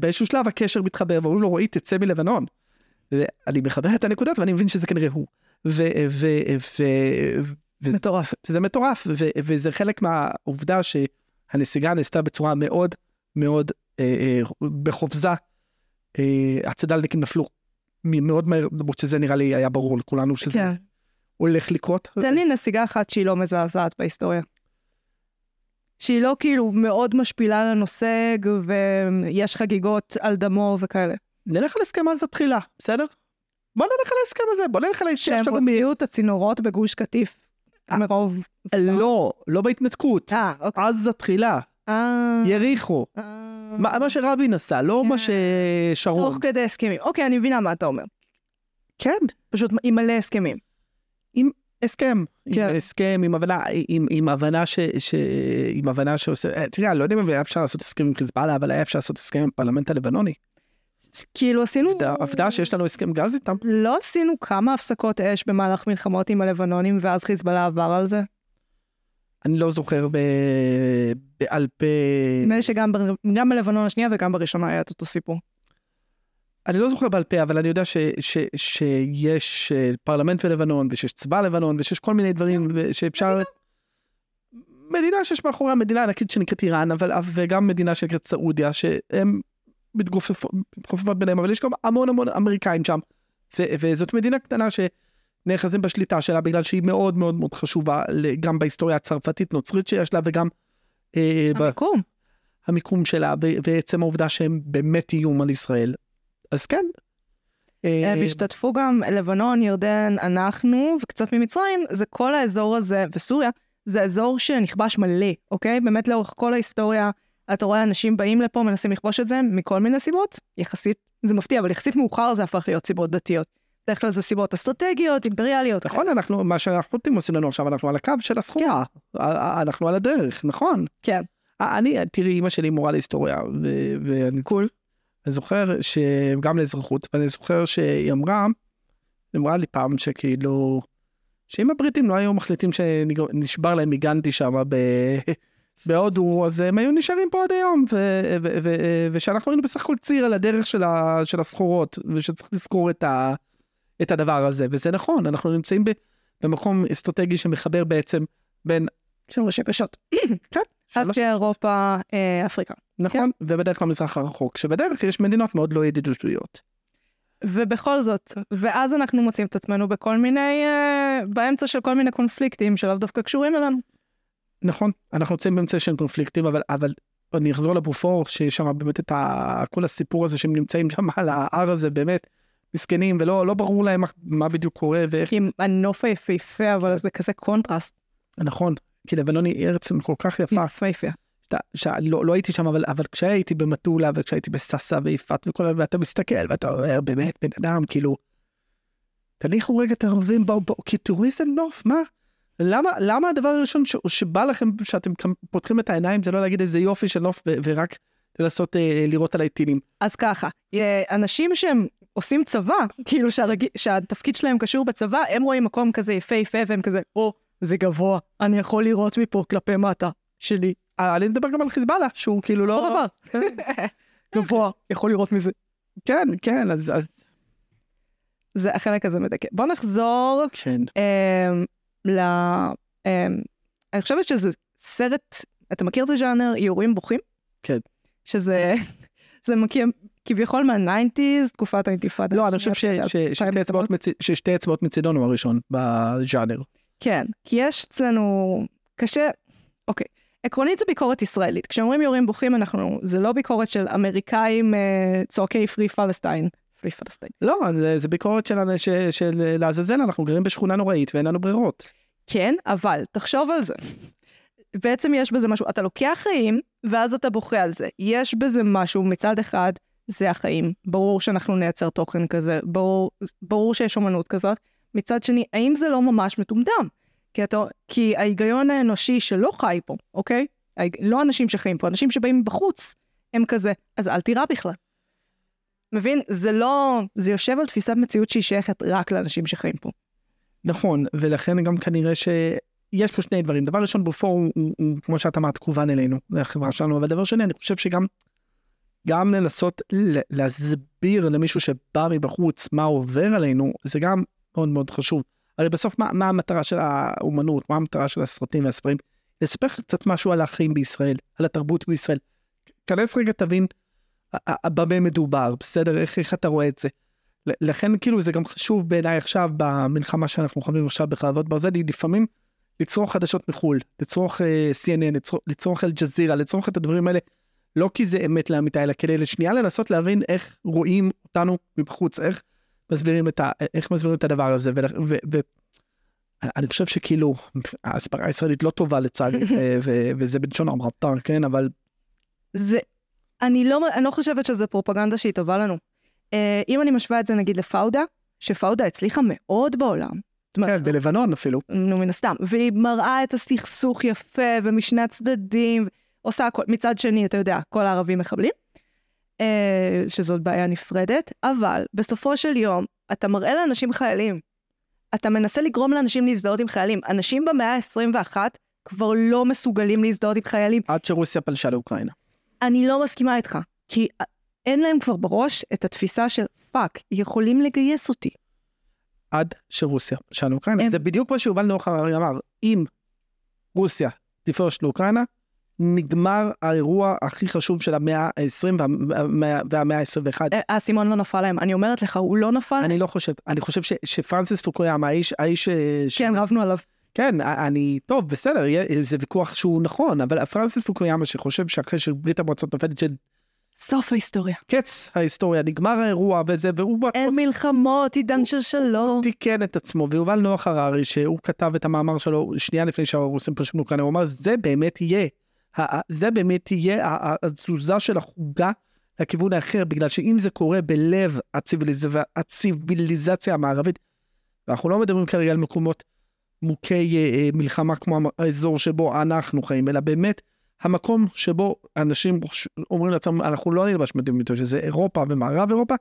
באיזשהו שלב הקשר מתחבר ואומרים לו רועי תצא מלבנון. ואני מחבר את הנקודות ואני מבין שזה כנראה הוא. ו- ו- ו- מטורף. זה מטורף ו- וזה חלק מהעובדה שהנסיגה נעשתה בצורה מאוד מאוד אה, אה, בחופזה. אה, הצד"לניקים נפלו מאוד מהר למרות שזה נראה לי היה ברור לכולנו שזה כן. הולך לקרות. תן לי נסיגה אחת שהיא לא מזעזעת בהיסטוריה. שהיא לא כאילו מאוד משפילה לנושא ויש חגיגות על דמו וכאלה. נלך על הסכם עזה תחילה בסדר? בוא נלך על ההסכם הזה בוא נלך על ההסכם שהם. הוציאו את הצינורות בגוש קטיף מרוב... לא לא בהתנתקות. אה, אוקיי. עזה תחילה אה, יריחו. אה. מה מה שרבין עשה לא מה כן. ששרון. תוך כדי הסכמים. אוקיי, אני מבינה מה אתה אומר. כן. פשוט עם מלא הסכמים. הסכם, כן. עם הסכם, עם הבנה, עם, עם הבנה ש, ש... עם הבנה שעושה, אה, תראה, אני לא יודע אם היה אפשר לעשות הסכם עם חיזבאללה, אבל היה אפשר לעשות הסכם עם הפרלמנט הלבנוני. כאילו עשינו... עובדה- שיש לנו הסכם גז איתם. לא עשינו כמה הפסקות אש במהלך מלחמות עם הלבנונים ואז חיזבאללה עבר על זה? אני לא זוכר ב... בעל פה, נדמה לי שגם גם בלבנון השנייה וגם בראשונה היה את אותו סיפור. אני לא זוכר בעל פה, אבל אני יודע ש, ש, שיש אה, פרלמנט בלבנון, ושיש צבא לבנון, ושיש כל מיני דברים, שאפשר... מדינה שיש מאחוריה מדינה ענקית שנקראת איראן, אבל וגם מדינה שנקראת סעודיה, שהן מתגופפות מתגופפות ביניהם, אבל יש גם המון המון אמריקאים שם, ו, וזאת מדינה קטנה ש, נאחזים בשליטה שלה בגלל שהיא מאוד מאוד מאוד חשובה גם בהיסטוריה הצרפתית-נוצרית שיש לה וגם אה, ב- המיקום. המיקום שלה ועצם העובדה שהם באמת איום על ישראל. אז כן. אה, הם השתתפו גם לבנון, ירדן, אנחנו, וקצת ממצרים, זה כל האזור הזה, וסוריה, זה אזור שנכבש מלא, אוקיי? באמת לאורך כל ההיסטוריה, אתה רואה אנשים באים לפה, מנסים לכבוש את זה, מכל מיני סיבות, יחסית, זה מפתיע, אבל יחסית מאוחר זה הפך להיות סיבות דתיות. בדרך כלל זה סיבות אסטרטגיות, אימפריאליות. נכון, אנחנו, מה שהחות'ים עושים לנו עכשיו, אנחנו על הקו של הסחורה, ה- אנחנו על הדרך, נכון. כן. אני, תראי, אימא שלי מורה להיסטוריה, ואני קול. אני זוכר שגם לאזרחות, ואני זוכר שהיא אמרה, היא אמרה לי פעם שכאילו, שאם הבריטים לא היו מחליטים שנשבר להם מגנדי שם ב- בהודו, אז הם היו נשארים פה עד היום, ושאנחנו היינו בסך הכל ציר על הדרך של, ה- של הסחורות, ושצריך לזכור את, ה- את הדבר הזה, וזה נכון, אנחנו נמצאים ב- במקום אסטרטגי שמחבר בעצם בין, שלוש יבשות. כן, שלוש- אסיה, אירופה, אה, אפריקה. נכון, ובדרך כלל מזרח הרחוק, שבדרך יש מדינות מאוד לא ידידותיות. ובכל זאת, ואז אנחנו מוצאים את עצמנו בכל מיני, אה, באמצע של כל מיני קונפליקטים שלאו דווקא קשורים אלינו. נכון, אנחנו נמצאים באמצע של קונפליקטים, אבל, אבל אני אחזור לבופור, שיש שם באמת את ה, כל הסיפור הזה שהם נמצאים שם על ההר הזה, באמת מסכנים, ולא לא ברור להם מה, מה בדיוק קורה ואיך, כי הנוף היפהפה, אבל זה כזה קונטרסט. נכון, כי לבנון היא ארץ כל כך יפה, יפהפה. שאתה- שלא לא הייתי שם, אבל, אבל כשהייתי במטולה וכשהייתי בסאסא ויפתח וכל ה... ואתה מסתכל ואתה אומר, באמת, בן אדם, כאילו, תניחו רגע את הערבים, בואו, בואו, כי תראו איזה נוף, מה? למה, למה הדבר הראשון ש, שבא לכם, שאתם פותחים את העיניים, זה לא להגיד איזה יופי של נוף ו, ורק לנסות אה, לראות עליי טילים. אז ככה, אה, אנשים שהם עושים צבא, כאילו שהרג... שהתפקיד שלהם קשור בצבא, הם רואים מקום כזה יפהפה והם כזה, או, זה גבוה, אני יכול לראות מפה כלפי מטה שלי. אה, אני מדבר גם על חיזבאללה, שהוא כאילו לא... אותו דבר. גבוה, יכול לראות מזה. כן, כן, אז, אז זה החלק הזה מדכא. בוא נחזור כן. אמ, ל... אמ, אני חושבת שזה סרט, אתה מכיר את הז'אנר יורים ובוכים? כן. שזה, זה מכיר כביכול מה nineties, תקופת האינתיפאדה. לא, אני חושב ש- ש- ששתי אצבעות. מצ- ששתי אצבעות מצידון הוא הראשון בז'אנר. כן, כי יש אצלנו, קשה, אוקיי. עקרונית זה ביקורת ישראלית. כשאומרים יורים ובוכים, אנחנו, זה לא ביקורת של אמריקאים אה, צועקי free Palestine. פרי פלסטיין. לא, זה, זה ביקורת של, ש, של לעזאזל, אנחנו גרים בשכונה נוראית ואין לנו ברירות. כן, אבל תחשוב על זה. בעצם יש בזה משהו, אתה לוקח חיים, ואז אתה בוכה על זה. יש בזה משהו, מצד אחד, זה החיים. ברור שאנחנו נייצר תוכן כזה, ברור, ברור שיש אומנות כזאת. מצד שני, האם זה לא ממש מטומטם? כי, אתה, כי ההיגיון האנושי שלא חי פה, אוקיי? לא אנשים שחיים פה, אנשים שבאים בחוץ, הם כזה, אז אל תירא בכלל. מבין? זה לא, זה יושב על תפיסת מציאות שהיא שייכת רק לאנשים שחיים פה. נכון, ולכן גם כנראה שיש פה שני דברים. דבר ראשון, בופור הוא, הוא, הוא כמו שאת אמרת, כוון אלינו, לחברה שלנו, אבל דבר שני, אני חושב שגם גם לנסות להסביר למישהו שבא מבחוץ מה עובר עלינו, זה גם מאוד מאוד חשוב. הרי בסוף, מה, מה המטרה של האומנות, מה המטרה של הסרטים והספרים? לספר קצת משהו על החיים בישראל, על התרבות בישראל. כנס רגע, תבין במה מדובר, בסדר? איך, איך אתה רואה את זה? לכן כאילו זה גם חשוב בעיניי עכשיו במלחמה שאנחנו חווים עכשיו בחרבות ברזל, היא לפעמים לצרוך חדשות מחו"ל, לצרוך uh, CNN, לצרוך, לצרוך אל-ג'זירה, לצרוך את הדברים האלה, לא כי זה אמת לאמיתה, אלא כדי לשנייה לנסות להבין איך רואים אותנו מבחוץ, איך מסבירים את, ה, איך מסבירים את הדבר הזה. ו, ו, ו, אני חושב שכאילו ההסברה הישראלית לא טובה לצערי, ו- ו- וזה בלשון המעטר, כן, אבל זה, אני לא, אני לא חושבת שזה פרופגנדה שהיא טובה לנו. Uh, אם אני משווה את זה נגיד לפאודה, שפאודה הצליחה מאוד בעולם. כן, בלבנון אפילו. נו, מן הסתם. והיא מראה את הסכסוך יפה ומשני הצדדים, עושה הכל. מצד שני, אתה יודע, כל הערבים מחבלים, uh, שזאת בעיה נפרדת, אבל בסופו של יום, אתה מראה לאנשים חיילים. אתה מנסה לגרום לאנשים להזדהות עם חיילים. אנשים במאה ה-21 כבר לא מסוגלים להזדהות עם חיילים. עד שרוסיה פלשה לאוקראינה. אני לא מסכימה איתך, כי אין להם כבר בראש את התפיסה של fuck, יכולים לגייס אותי. עד שרוסיה פלשה לאוקראינה. הם- זה בדיוק מה שיובל נוח הררי אמר, אם רוסיה תפלוש לאוקראינה, נגמר האירוע הכי חשוב של המאה ה-20 והמאה, והמאה ה-21. אה, האסימון לא נפל להם. אני אומרת לך, הוא לא נפל. אני לא חושב, אני חושב שפרנסיס פוקויאמה, האיש, האיש אה. כן, רבנו עליו. כן, אני, טוב, בסדר, זה ויכוח שהוא נכון, אבל פרנסיס פוקויאמה שחושב שאחרי שברית המועצות נופלת, סוף ההיסטוריה. שקץ ההיסטוריה, נגמר האירוע וזה, והוא בעצמו אין מלחמות, עידן של שלום. תיקן את עצמו, ויובל נוח הררי, שהוא כתב את המאמר שלו שנייה לפני שהרוסים פרשו מאוקראינה, הוא אמר, זה באמת יהיה, זה באמת יהיה התזוזה של החוגה לכיוון האחר, בגלל שאם זה קורה בלב הציביליז... הציביליזציה המערבית, ואנחנו לא מדברים כרגע על מקומות מוכי אה, אה, מלחמה כמו האזור שבו אנחנו חיים, אלא באמת המקום שבו אנשים אומרים לעצמם, אנחנו לא נלבש מדים שזה אירופה ומערב אירופה,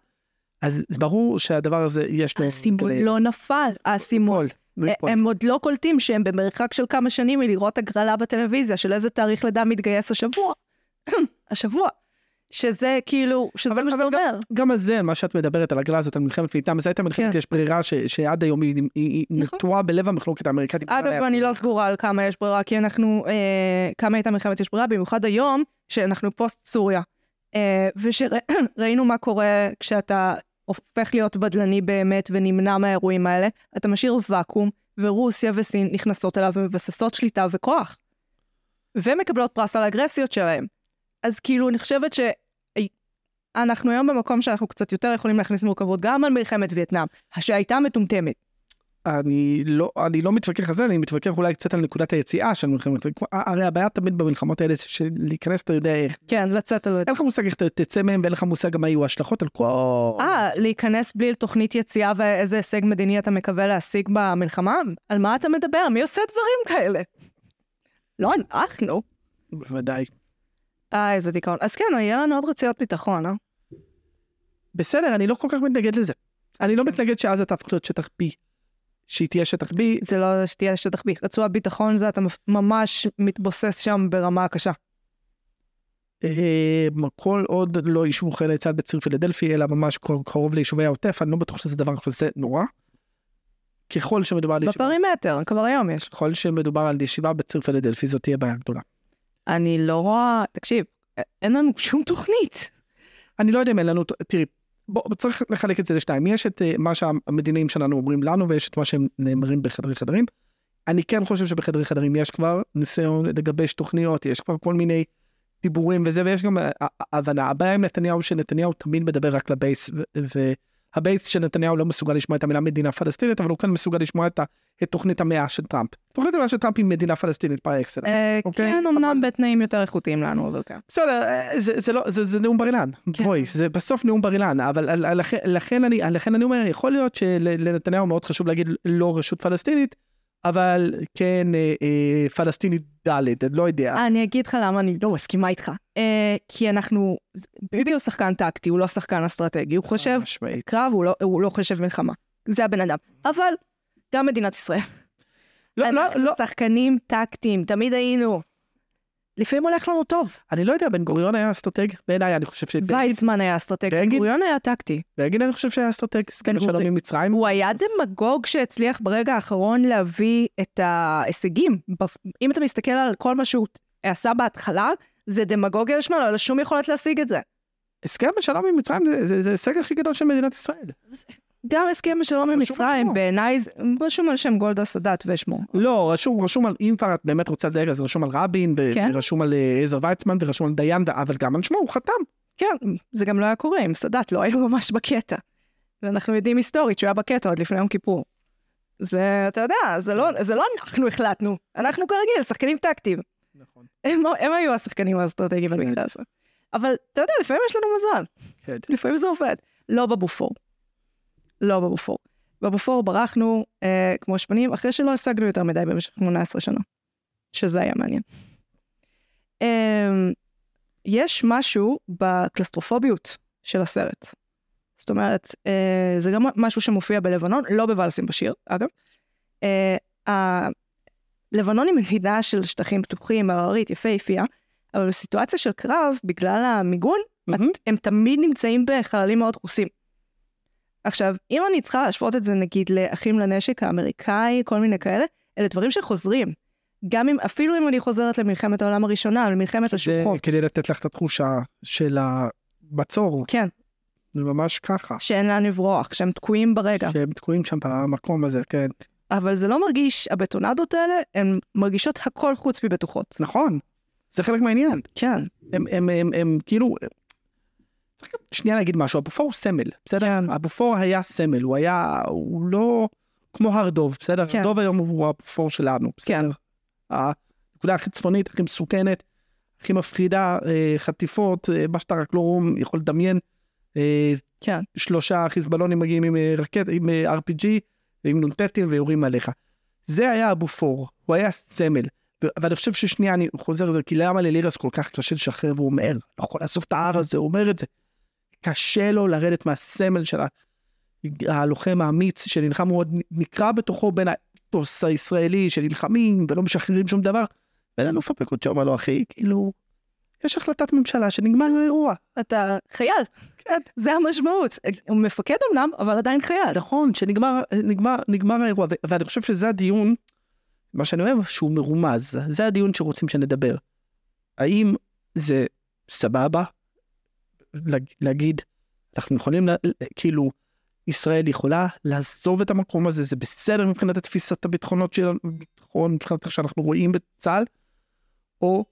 אז ברור שהדבר הזה יש לו... האסימון כאלה- לא נפל, האסימון. ליפול, ליפול. הם עוד לא קולטים שהם במרחק של כמה שנים מלראות הגרלה בטלוויזיה של איזה תאריך לידה מתגייס השבוע. השבוע. שזה כאילו, שזה אבל- מה שזה אבל גם- אומר. גם על זה, מה שאת מדברת, על הגלה הזאת, על מלחמת וייטנאם, זו הייתה מלחמת, כן. יש ברירה ש- שעד היום היא- היא נכון. נטועה בלב המחלוקת האמריקאית. אגב, אני לא. סגורה על כמה יש ברירה, כי אנחנו, אה, כמה הייתה מלחמת יש ברירה, במיוחד היום, שאנחנו פוסט סוריה. אה, ושראינו מה קורה כשאתה הופך להיות בדלני באמת ונמנע מהאירועים האלה, אתה משאיר ואקום, ורוסיה וסין נכנסות אליו ומבססות שליטה וכוח. ומקבלות פרס על האגרסיות שלהם. אז כאילו, אני חושבת ש... אנחנו היום במקום שאנחנו קצת יותר יכולים להכניס מורכבות גם על מלחמת וייטנאם, שהייתה מטומטמת. אני לא, אני לא מתווכח על זה, אני מתווכח אולי קצת על נקודת היציאה של מלחמת, הרי הבעיה תמיד במלחמות האלה, זה שלהיכנס אתה יודע איך, כן, לצאת על... אין לך מושג איך אתה תצא מהם ואין לך מושג מה יהיו ההשלכות על כל... אה, להיכנס בלי תוכנית יציאה ואיזה הישג מדיני אתה מקווה להשיג במלחמה? על מה אתה מדבר? מי עושה דברים כאלה? לא אנחנו. בוודאי. אה, איזה דיכאון. אז כן, יהיה לנו עוד רצויות ביטחון, אה? בסדר, אני לא כל כך מתנגד לזה. אני לא מתנגד שעזה תהפוך להיות שטח B, שהיא תהיה שטח B, זה לא שתהיה שטח בי. רצועת ביטחון זה אתה ממש מתבוסס שם ברמה קשה. אה, כל עוד לא יישבו חיילי צה"ל בציר פילדלפי, אלא ממש קרוב ליישובי העוטף, אני לא בטוח שזה דבר כזה נורא. ככל שמדובר על ישיבה, בפרימטר, כבר היום יש. ככל שמדובר על ישיבה בציר פילדלפי, זאת תהיה בעיה גדולה. אני לא רואה... תקשיב, אין לנו שום תוכנית. אני לא יודע אם אין לנו, תראי, בוא, צריך לחלק את זה לשתיים. יש את אה, מה שהמדינאים שלנו אומרים לנו, ויש את מה שהם נאמרים בחדרי חדרים. אני כן חושב שבחדרי חדרים יש כבר ניסיון לגבש תוכניות, יש כבר כל מיני דיבורים וזה, ויש גם אה, הבנה. הבעיה עם נתניהו שנתניהו תמיד מדבר רק לבייס, ו- והבייס של נתניהו לא מסוגל לשמוע את המילה מדינה פלסטינית, אבל הוא כן מסוגל לשמוע את, את תוכנית המאה של טראמפ. תוכנית המאה של טראמפ היא מדינה פלסטינית par excellence. אה, אוקיי, כן, אמנם בתנאים יותר איכותיים לנו, אבל כן. בסדר, אה, זה, זה לא, זה, נאום בר אילן, כן. בואי, זה בסוף נאום בר אילן, אבל לכן אני אומר, יכול להיות שלנתניהו מאוד חשוב להגיד לא רשות פלסטינית, אבל כן אה, אה, פלסטינית ד', אני לא יודע. אה, אני אגיד לך למה אני לא מסכימה איתך. אה, כי אנחנו... ביבי הוא שחקן טקטי, הוא לא שחקן אסטרטגי. הוא חושב. קרב, הוא לא, הוא לא חושב מלחמה. זה הבן אדם. אבל גם מדינת ישראל. לא, לא, לא, שחקנים טקטיים, תמיד היינו. לפעמים הולך לנו טוב. אני לא יודע, בן גוריון היה אסטרטג, בעיניי אני חושב שבגין, ויצמן היה אסטרטג, בגין? גוריון היה טקטי. בגין אני חושב שהיה אסטרטג, סגן בן גוריון. עם מצרים, הוא היה דמגוג שהצליח ברגע האחרון להביא את ההישגים. אם אתה מסתכל על כל מה שהוא עשה בהתחלה, זה דמגוגיה לשמה, לא היה לו שום יכולת להשיג את זה. הסכם השלום עם מצרים זה ההישג הכי גדול של מדינת ישראל. גם הסכם השלום עם מצרים. בעיניי, רשום על שם גולדה סאדאת ושמו. לא, רשום, רשום על, אם כבר את באמת רוצה לדייק, אז רשום על רבין, כן. ורשום על אה, עזר ויצמן, ורשום על דיין, אבל גם על שמו, הוא חתם. כן, זה גם לא היה קורה עם סאדאת, לא היינו ממש בקטע. ואנחנו יודעים היסטורית שהוא היה בקטע עוד לפני יום כיפור. זה, אתה יודע, זה לא, זה לא אנחנו החלטנו, אנחנו כרגיל, שחקנים טקטיים. נכון. הם, הם היו השחקנים האסטרטגיים כן. במקרה הזה. אבל אתה יודע, לפעמים יש לנו מזל, כן. לפעמים זה עובד. לא בבופור. לא בבופור. בבופור ברחנו אה, כמו שפנים, אחרי שלא השגנו יותר מדי במשך 18 שנה. שזה היה מעניין. אה, יש משהו בקלסטרופוביות של הסרט. זאת אומרת, אה, זה גם משהו שמופיע בלבנון, לא בוואלסים בשיר, אגב. אה, ה- לבנון היא מדינה של שטחים פתוחים, הררית, יפהפייה, אבל בסיטואציה של קרב, בגלל המיגון, מהמם. את, הם תמיד נמצאים בחללים מאוד דחוסים. עכשיו, אם אני צריכה להשוות את זה נגיד לאחים לנשק האמריקאי, כל מיני כאלה, אלה דברים שחוזרים. גם אם, אפילו אם אני חוזרת למלחמת העולם הראשונה, למלחמת זה השוחות, כדי לתת לך את התחושה של המצור, כן, זה ממש ככה. שאין לאן לברוח, שהם תקועים ברגע. שהם תקועים שם במקום הזה, כן. אבל זה לא מרגיש, הבטונדות האלה, הן מרגישות הכל חוץ מבטוחות. נכון, זה חלק מהעניין. כן, הם, הם, הם, הם כאילו... צריך גם שנייה להגיד משהו, הבופור הוא סמל, בסדר? כן. הבופור היה סמל, הוא היה, הוא לא כמו הר דוב, בסדר? כן. הר דוב היום הוא הבופור שלנו, בסדר? הנקודה הכי צפונית, הכי מסוכנת, הכי מפחידה, אה, חטיפות, אה, מה שאתה רק לא יכול לדמיין. אה, כן. שלושה חיזבאלונים מגיעים עם רקט, עם RPG ועם נ"טים ויורים עליך. זה היה הבופור, הוא היה סמל. ואני חושב ששנייה אני חוזר לזה, כי למה ללירס כל כך קשה לשחרר והוא אומר, לא יכול לעזוב את ההר הזה, הוא אומר את זה. קשה לו לרדת מהסמל של הלוחם האמיץ שנלחם, הוא עוד נקרע בתוכו בין האתוס הישראלי שנלחמים ולא משחררים שום דבר. לנו הפיקוד שאומר לו, אחי, כאילו, יש החלטת ממשלה שנגמר האירוע. אתה חייל. כן. זה המשמעות. הוא מפקד אמנם, אבל עדיין חייל. נכון, שנגמר נגמר, נגמר האירוע, ו- ואני חושב שזה הדיון, מה שאני אוהב, שהוא מרומז, זה הדיון שרוצים שנדבר. האם זה סבבה להגיד, אנחנו יכולים, לה, כאילו, ישראל יכולה לעזוב את המקום הזה, זה בסדר מבחינת תפיסת הביטחונות שלנו, ביטחון, מבחינת איך שאנחנו רואים בצה"ל, או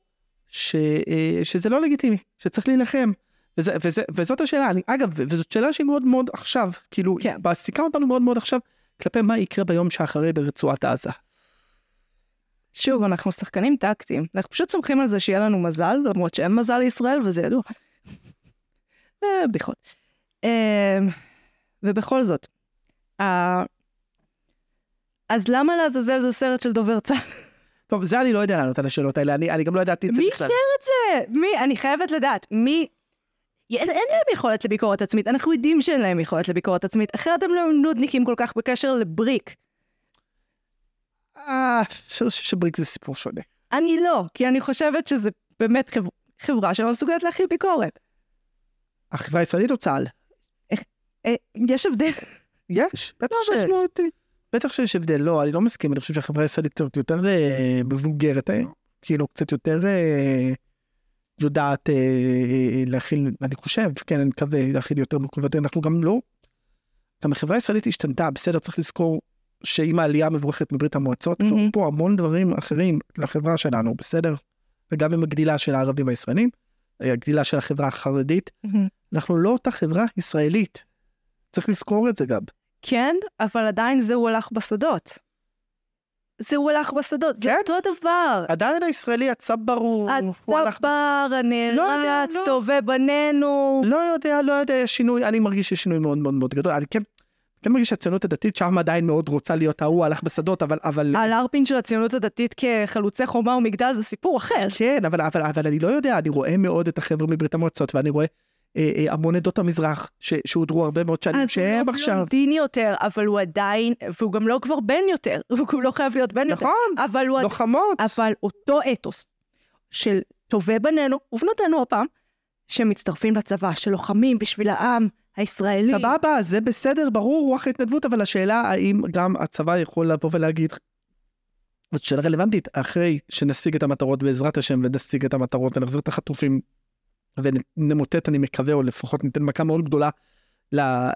ש, אה, שזה לא לגיטימי, שצריך להילחם. וזה, וזה, וזאת השאלה, אני, אגב, וזאת שאלה שהיא מאוד מאוד עכשיו, כאילו. כן. מעסיקה אותנו מאוד מאוד עכשיו, כלפי מה יקרה ביום שאחרי ברצועת עזה. שוב, אנחנו שחקנים טקטיים. אנחנו פשוט סומכים על זה שיהיה לנו מזל, למרות שאין מזל לישראל, וזה ידוע. אה, בדיחות. אה, ובכל זאת, אז למה לעזאזל זה סרט של דובר צה"ל? טוב, זה אני לא יודע לענות על השאלות האלה, אני, אני גם לא ידעתי את זה מי בכלל. אישר את זה? מי? אני חייבת לדעת. מי? אין, אין להם יכולת לביקורת עצמית, אנחנו יודעים שאין להם יכולת לביקורת עצמית, אחרת הם לא נודניקים כל כך בקשר לבריק. אה, אני שבריק זה סיפור שונה. אני לא, כי אני חושבת שזה באמת חבר... חברה שלא מסוגלת להכיל ביקורת. החברה הישראלית או צה"ל? אה, יש הבדל יש, בטח לא שיש. משמעותי. בטח שיש הבדל, לא, אני לא מסכים, אני חושב שהחברה הישראלית יותר אה, מבוגרת היום, כאילו קצת יותר אה, יודעת אה, אה, להכיל, אני חושב, כן, אני מקווה להכיל יותר מורכבות, אנחנו גם לא, גם החברה הישראלית השתנתה, בסדר, צריך לזכור שעם העלייה המבורכת מברית המועצות. קרו פה המון דברים אחרים לחברה שלנו, בסדר? וגם עם הגדילה של הערבים הישראלים, אה, הגדילה של החברה החרדית, אנחנו לא אותה חברה ישראלית. צריך לזכור את זה גם. כן, אבל עדיין זהו הלך בשדות. זהו הלך בשדות, זה כן. אותו דבר. עדיין הישראלי הצבר הוא... הצבר, לא הנערץ, לא. טובי בנינו. לא יודע, לא יודע, יש שינוי, אני מרגיש שיש שינוי מאוד מאוד מאוד גדול. אני כן, כן מרגיש שהציונות הדתית שם עדיין מאוד רוצה להיות ההוא הלך בשדות, אבל, אבל, הלארפין של הציונות הדתית כחלוצי חומה ומגדל זה סיפור אחר. כן, אבל, אבל, אבל אני לא יודע, אני רואה מאוד את החבר'ה מברית המועצות, ואני רואה אה, אה, המון עדות המזרח, ש, שהודרו הרבה מאוד שנים, אז הוא שהם לא עכשיו... בלונדיני יותר, אבל הוא עדיין, והוא גם לא כבר בן יותר, הוא לא חייב להיות בן יותר. נכון, הוא עד- לוחמות. אבל אותו אתוס של טובי בנינו ובנותינו הפעם, שמצטרפים לצבא, שלוחמים בשביל העם הישראלי. סבבה, זה בסדר, ברור, רוח ההתנדבות, אבל השאלה האם גם הצבא יכול לבוא ולהגיד, זאת שאלה רלוונטית, אחרי שנשיג את המטרות בעזרת השם ונשיג את המטרות ונחזיר את החטופים ונמוטט, אני מקווה, או לפחות ניתן מכה מאוד גדולה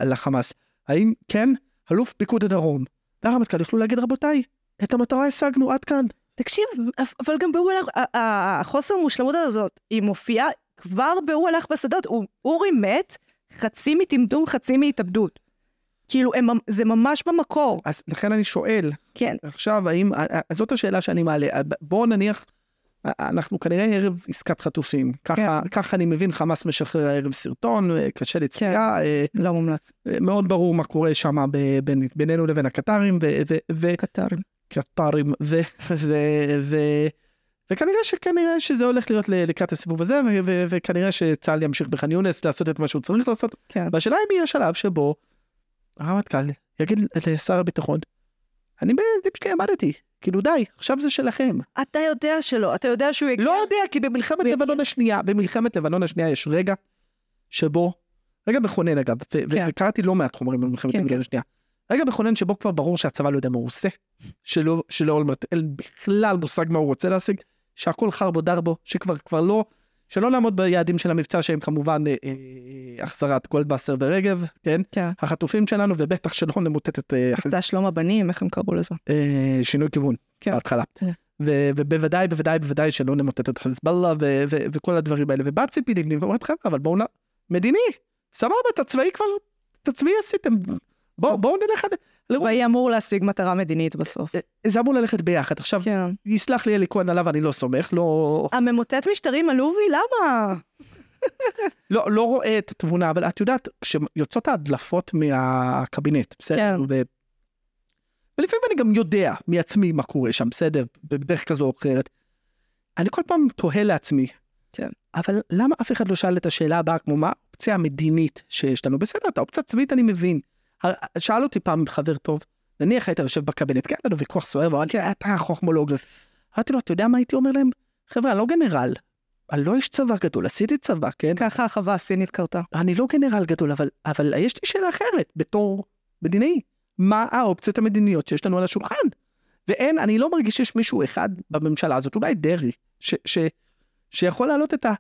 לחמאס. האם כן, אלוף פיקוד הדרום והרמטכ"ל יוכלו להגיד, רבותיי, את המטרה השגנו עד כאן. תקשיב, אבל גם בהוא הלך, החוסר מושלמות הזאת, היא מופיעה כבר בהוא הלך בשדות. אורי מת חצי מטמטום, חצי מהתאבדות. כאילו, הם, זה ממש במקור. אז לכן אני שואל, כן. עכשיו, האם, זאת השאלה שאני מעלה, בואו נניח, אנחנו כנראה ערב עסקת חטופים, ככה, ככה אני מבין, חמאס משחרר הערב סרטון, אה, קשה לצפייה, אה, לא מומלץ. אה, מאוד ברור מה קורה שם בין- בינינו לבין הקטרים, ו- ו- ו- קטרים. קטרים, ו- ו- ו- וכנראה שכנראה שזה הולך להיות לקראת הסיבוב הזה, ו- ו- וכנראה שצה"ל ימשיך בח'אן יונס לעשות את מה שהוא צריך לעשות, כן. והשאלה אם יהיה שלב שבו הרמטכ"ל יגיד לשר הביטחון, אני בדיל שלי עמדתי, כאילו די, עכשיו זה שלכם. אתה יודע שלא, אתה יודע שהוא יגיע... לא יודע, כי במלחמת לבנון השנייה, במלחמת לבנון השנייה יש רגע שבו, רגע מכונן אגב, כן. וקראתי לא מעט חומרים במלחמת כן, לבנון כן. השנייה, רגע מכונן שבו כבר ברור שהצבא לא יודע מה הוא עושה, שלא, שלא אולמרט אין בכלל מושג מה הוא רוצה להשיג, שהכל חרבו דרבו, שכבר כבר לא, שלא לעמוד ביעדים של המבצע שהם כמובן אה, אה, החזרת גולדווסר ורגב, כן? כן. החטופים שלנו, ובטח שלא נמוטט את אה, מבצע שלום הבנים, איך הם קראו לזה? אה, שינוי כיוון כן. בהתחלה. כן. ו- ובוודאי, בוודאי, בוודאי שלא נמוטט את חיזבאללה ו- ו- וכל הדברים האלה. ובא ציפי לבני ואומרת חבר'ה, אבל בואו נ... מדיני, סבבה, את הצבאי כבר, את הצבאי עשיתם. בואו בוא נלך... לראות- צבאי אמור להשיג מטרה מדינית בסוף. זה אמור ללכת ביחד. עכשיו, כן. יסלח לי אלי כהן עליו, אני לא סומך, לא, הממוטט משטרים עלובי, למה? לא, לא רואה את התמונה, אבל את יודעת, כשיוצאות ההדלפות מהקבינט, בסדר? כן. ו... ולפעמים אני גם יודע מעצמי מה קורה שם, בסדר? בדרך כזו או אחרת. אני כל פעם תוהה לעצמי, כן. אבל למה אף אחד לא שאל את השאלה הבאה, כמו מה האופציה המדינית שיש לנו? בסדר, את האופציה הצבאית אני מבין. שאל אותי פעם חבר טוב, נניח היית יושב בקבינט, כן, היה לנו ויכוח סוער, ואמר לי, אתה חוכמולוג. אמרתי לו, אתה יודע מה הייתי אומר להם? חבר'ה, אני לא גנרל, אני לא איש צבא גדול, עשיתי צבא, כן? ככה החווה הסינית קרתה. אני לא גנרל גדול, אבל, אבל יש לי שאלה אחרת, בתור מדינאי. מה האופציות המדיניות שיש לנו על השולחן? ואין, אני לא מרגיש שיש מישהו אחד בממשלה הזאת, אולי דרעי, ש, ש, שיכול להעלות את, ה,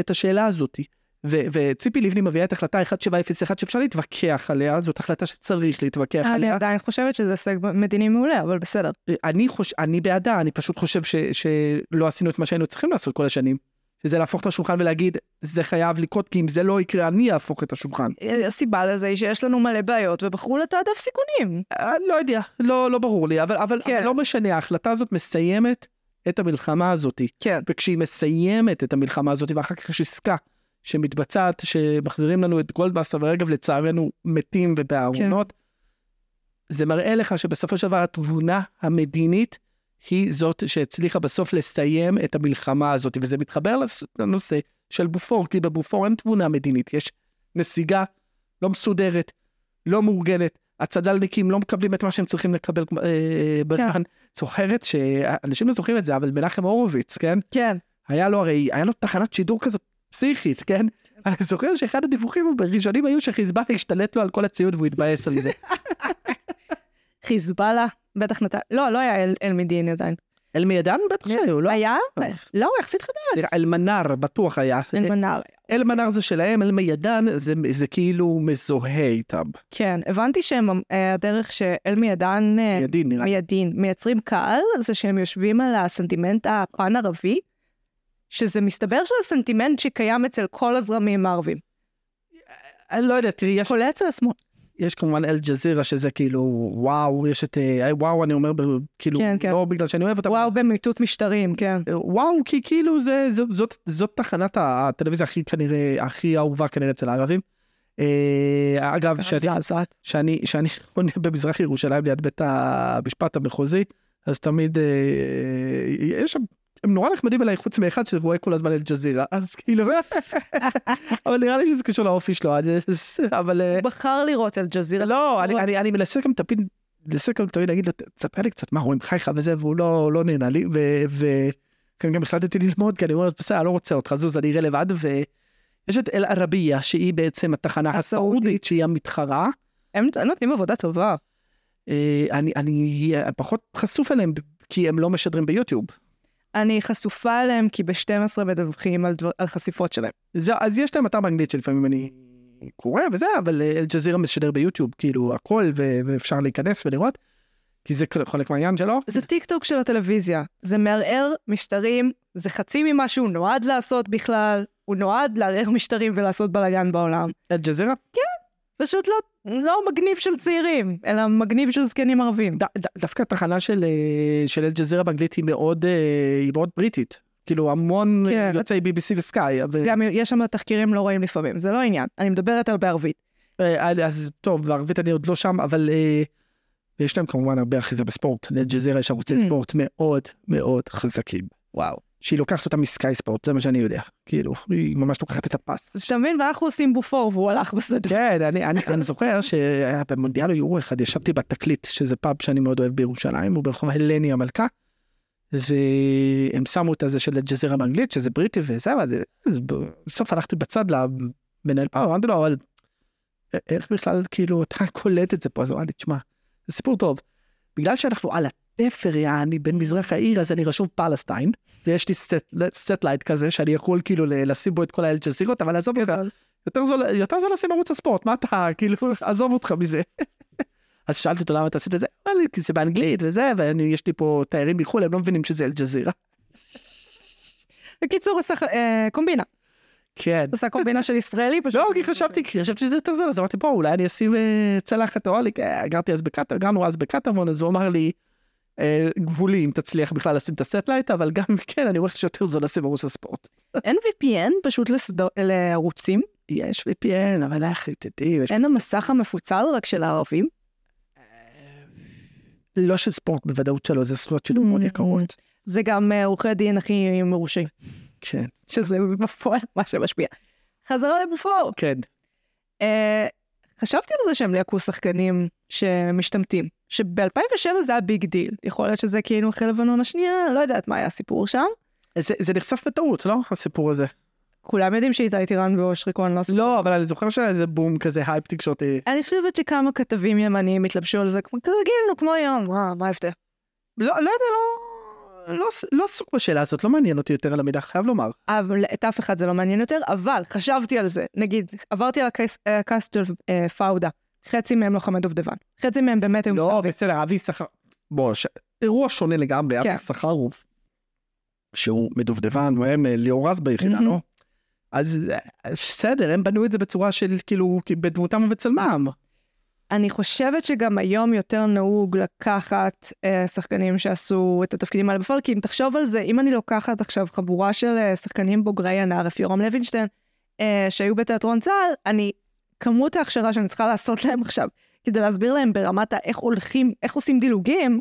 את השאלה הזאת. ו, וציפי לבני מביאה את החלטה 1701 שאפשר להתווכח עליה, זאת החלטה שצריך להתווכח אני עליה. עדיין חושבת שזה הישג מדיני מעולה, אבל בסדר. אני, חוש, אני בעדה, אני פשוט חושב ש, שלא עשינו את מה שהיינו צריכים לעשות כל השנים. שזה להפוך את השולחן ולהגיד, זה חייב לקרות, כי אם זה לא יקרה, אני אהפוך את השולחן. הסיבה לזה היא שיש לנו מלא בעיות ובחרו לתעדף סיכונים. אני לא יודע, לא, לא ברור לי, אבל, אבל, כן. אבל לא משנה, ההחלטה הזאת מסיימת את המלחמה הזאת. כן. וכשהיא מסיימת את המלחמה הזאת, ואחר כך יש עסקה שמתבצעת, שמחזירים לנו את גולדווסר ורגב, לצערנו, מתים ובארונות, זה מראה לך שבסופו של דבר התבונה המדינית היא זאת שהצליחה בסוף לסיים את המלחמה הזאת, וזה מתחבר לנושא של בופור, כי בבופור אין תבונה מדינית, יש נסיגה לא מסודרת, לא מאורגנת, הצד"לניקים לא מקבלים את מה שהם צריכים לקבל אה, בזמן. זוכרת שאנשים לא זוכרים את זה, אבל מנחם הורוביץ, כן? כן. היה לו הרי, היה לו תחנת שידור כזאת פסיכית, כן? אני זוכר שאחד הדיווחים הראשונים היו שחיזבאללה השתלט לו על כל הציוד והוא התבאס על זה. חיזבאללה, בטח נתן, לא, לא היה אל- אלמידין עדיין. אלמידן בטח שהיו, לא? היה? אה. לא, הוא יחסית חדש. סליחה, אלמנר בטוח היה. אלמנר. אלמנר זה שלהם, אלמידן זה, זה כאילו מזוהה איתם. כן, הבנתי שהדרך שאל-מידן, אה, ידין נראה לי. מיידין, מייצרים קהל, זה שהם יושבים על הסנטימנט הפן-ערבי, שזה מסתבר שזה סנטימנט שקיים אצל כל הזרמים הערבים. אני לא יודע, תראי, יש, כולל אצל השמאל. יש כמובן אל-ג'זירה שזה כאילו, וואו, יש את, אה, וואו, אני אומר, כאילו, כן, כן. לא בגלל שאני אוהב אותם. וואו, במיטוט משטרים, כן. וואו, כי כאילו זה, זאת, זאת, זאת תחנת הטלוויזיה הכי כנראה, הכי אהובה כנראה אצל הערבים. אה, אגב, שאני. שאני, שאני עונה במזרח ירושלים ליד בית המשפט המחוזי, אז תמיד אה, יש שם, הם נורא נחמדים אליי חוץ מאחד שרואה כל הזמן אל-ג'זירה, אז כאילו, אבל נראה לי שזה קשור לאופי שלו, אבל אה, הוא בחר לראות אל-ג'זירה. לא, אני, אני, אני מנסה גם תמיד, מנסה גם תמיד להגיד לו, תספר לי קצת מה רואים חייך וזה, והוא לא, לא נהנה לי, וכאן גם החלטתי ללמוד, כי אני אומר, בסדר, אני לא רוצה אותך, זוז, אני אראה לבד, ויש את אל-ערבייה, שהיא בעצם התחנה הסעודית. שהיא המתחרה. הם נותנים עבודה טובה. אה, אני, אני פחות חשוף אליהם, כי הם לא משדרים ביוטיוב. אני חשופה אליהם כי ב-12 מדווחים על, דבר, על חשיפות שלהם. זה, אז יש להם אתר באנגלית שלפעמים אני קורא וזה, אבל אה, אל-ג'זירה משדר ביוטיוב, כאילו הכל, ו- ואפשר להיכנס ולראות, כי זה חלק מהעניין שלו. זה טיק טוק של הטלוויזיה. זה מערער משטרים, זה חצי ממה שהוא נועד לעשות בכלל. הוא נועד לערער משטרים ולעשות בלאגן בעולם. אל-ג'זירה? פשוט לא, לא מגניב של צעירים, אלא מגניב של זקנים ערבים. ד, ד, דווקא התחנה של, אה, של אל-ג'זירה באנגלית היא מאוד, אה, היא מאוד בריטית. כאילו המון כן. יוצאי BBC וסקאי. ו... גם יש שם תחקירים לא רואים לפעמים, זה לא עניין. אני מדברת על בערבית. אה, אז טוב, בערבית אני עוד לא שם, אבל יש להם כמובן הרבה אחיזה בספורט. לאל-ג'זירה יש ערוצי Mm. ספורט מאוד מאוד חזקים. וואו. שהיא לוקחת אותם מסקאי ספורט, זה מה שאני יודע. כאילו, היא ממש לוקחת את הפס. אתה מבין, ואנחנו עושים בופור והוא הלך בשדה. כן, אני, אני, אני זוכר שבמונדיאל היורו אחד ישבתי בתקליט, שזה פאב שאני מאוד אוהב בירושלים, הוא ברחוב הלני המלכה, והם שמו את הזה של הג'זירה באנגלית, שזה בריטי וזה, אז אז בסוף הלכתי בצד למנהל פאב, אמרתי לו, אבל איך בכלל כאילו אתה קולט את זה פה, אז הוא אמר לי, תשמע, זה סיפור טוב. בגלל שאנחנו על התפר, יעני, בין מזרח העיר, אז אני רשום Palestine. ויש לי satellite כזה, שאני יכול כאילו לשים בו את כל האלג'זירות, אבל עזוב אותך, יותר זול, יותר זול לשים ערוץ הספורט, מה אתה, כאילו, עזוב אותך מזה. אז שאלתי אותו למה אתה עשית את זה, אמר לי, כי זה באנגלית וזה, ויש לי פה תיירים מחו"ל, הם לא מבינים שזה אל-ג'זירה. בקיצור, אה, קומבינה. כן. עשה קומבינה של ישראלי פשוט. לא, כי חשבתי, כי חשבתי שזה יותר זול, אז אמרתי, בוא, אולי אני אשים אה, צלחת או אה, גרתי אז בקטר, גרנו אז בקטמון, אז הוא אמר לי, אה, גבולי אם תצליח בכלל לשים את ה satellite, אבל גם כן, אני רואה שיותר זול לשים ערוץ הספורט. אין VPN פשוט לערוצים? יש VPN, אבל אחי, תדעי, יש- אין המסך המפוצל רק של הערבים? לא של ספורט בוודאות שלו, זה זכויות מאוד Mm. יקרות. זה גם אה, עורכי דין הכי מורשים, כן, שזה בפועל מה שמשפיע. חזרה לבופור. כן. אה, חשבתי על זה שהם ליהקו שחקנים שמשתמטים, שב-2007 זה היה big deal. יכול להיות שזה כאילו אחרי לבנון השנייה, לא יודעת מה היה הסיפור שם. זה, זה נחשף בטעות, לא? הסיפור הזה. כולם יודעים שאיתי טירן ואושרי כהן לא עשו לא, אבל אני זוכר שהיה איזה בום כזה הייפ תקשורתי. אני חושבת שכמה כתבים ימניים התלבשו על זה, כמו כרגיל, נו, כמו היום, מה, מה ההבדל? לא, לא יודע, לא... לא, לא עסוק בשאלה הזאת, לא מעניין אותי יותר על המידע, חייב לומר. אבל את אף אחד זה לא מעניין יותר, אבל חשבתי על זה, נגיד, עברתי על הקאסט של אה, פאודה, חצי מהם לוחמי דובדבן, חצי מהם באמת היו לא, מסתערבים. בסדר, אבי שכר... בוא, ש... אירוע שונה לגמרי, כן. אבי שכרוב, שהוא מדובדבן, הוא היה ליאור רז ביחידה. לא? אז אה, בסדר, הם בנו את זה בצורה של כאילו, בדמותם ובצלמם. אני חושבת שגם היום יותר נהוג לקחת אה, שחקנים שעשו את התפקידים האלה בפועל, כי אם תחשוב על זה, אם אני לוקחת עכשיו חבורה של אה, שחקנים בוגרי הנערף, יורם לוינשטיין, אה, שהיו בתיאטרון צה"ל, אני, כמות ההכשרה שאני צריכה לעשות להם עכשיו, כדי להסביר להם ברמת האיך הולכים, איך עושים דילוגים,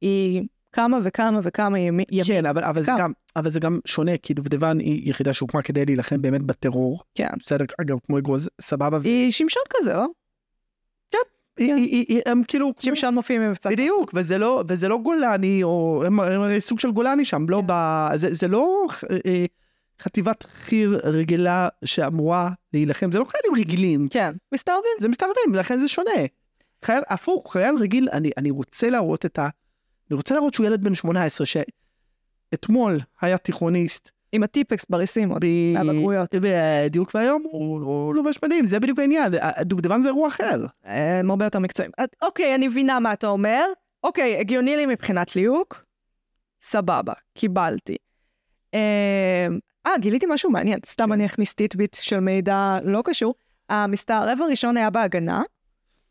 היא כמה וכמה וכמה ימי- ימים. כן, אבל, אבל, זה? גם, אבל זה גם שונה, כי דובדבן היא יחידה שהוקמה כדי להילחם באמת בטרור. כן. בסדר, אגב, כמו אגוז, סבבה. היא שמשון כזה, לא? היא- היא- היא- היא- הם כאילו... שמשון מופיע ממבצע. בדיוק, וזה לא, וזה לא גולני, או הם, הרי סוג של גולני שם, כן. לא ב... זה, זה לא אה, חטיבת חי"ר רגילה שאמורה להילחם, זה לא חיילים רגילים, כן, מסתערבים. זה מסתערבים, לכן זה שונה. חייל, הפוך, חייל רגיל, אני, אני רוצה להראות את ה... אני רוצה להראות שהוא ילד בן 18, שאתמול היה תיכוניסט, עם הטיפקס בריסים עוד, מהבגרויות. בדיוק והיום הוא, לובש מדים, זה בדיוק העניין, דובדבן זה אירוע אחר. הם הרבה יותר מקצועיים. אז, אוקיי, אני מבינה מה אתה אומר. אוקיי, הגיוני לי מבחינת ליהוק. סבבה, קיבלתי. אה, אה, גיליתי משהו מעניין. סתם אני אכניס טיטביט של מידע לא קשור. המסתערב הראשון היה בהגנה,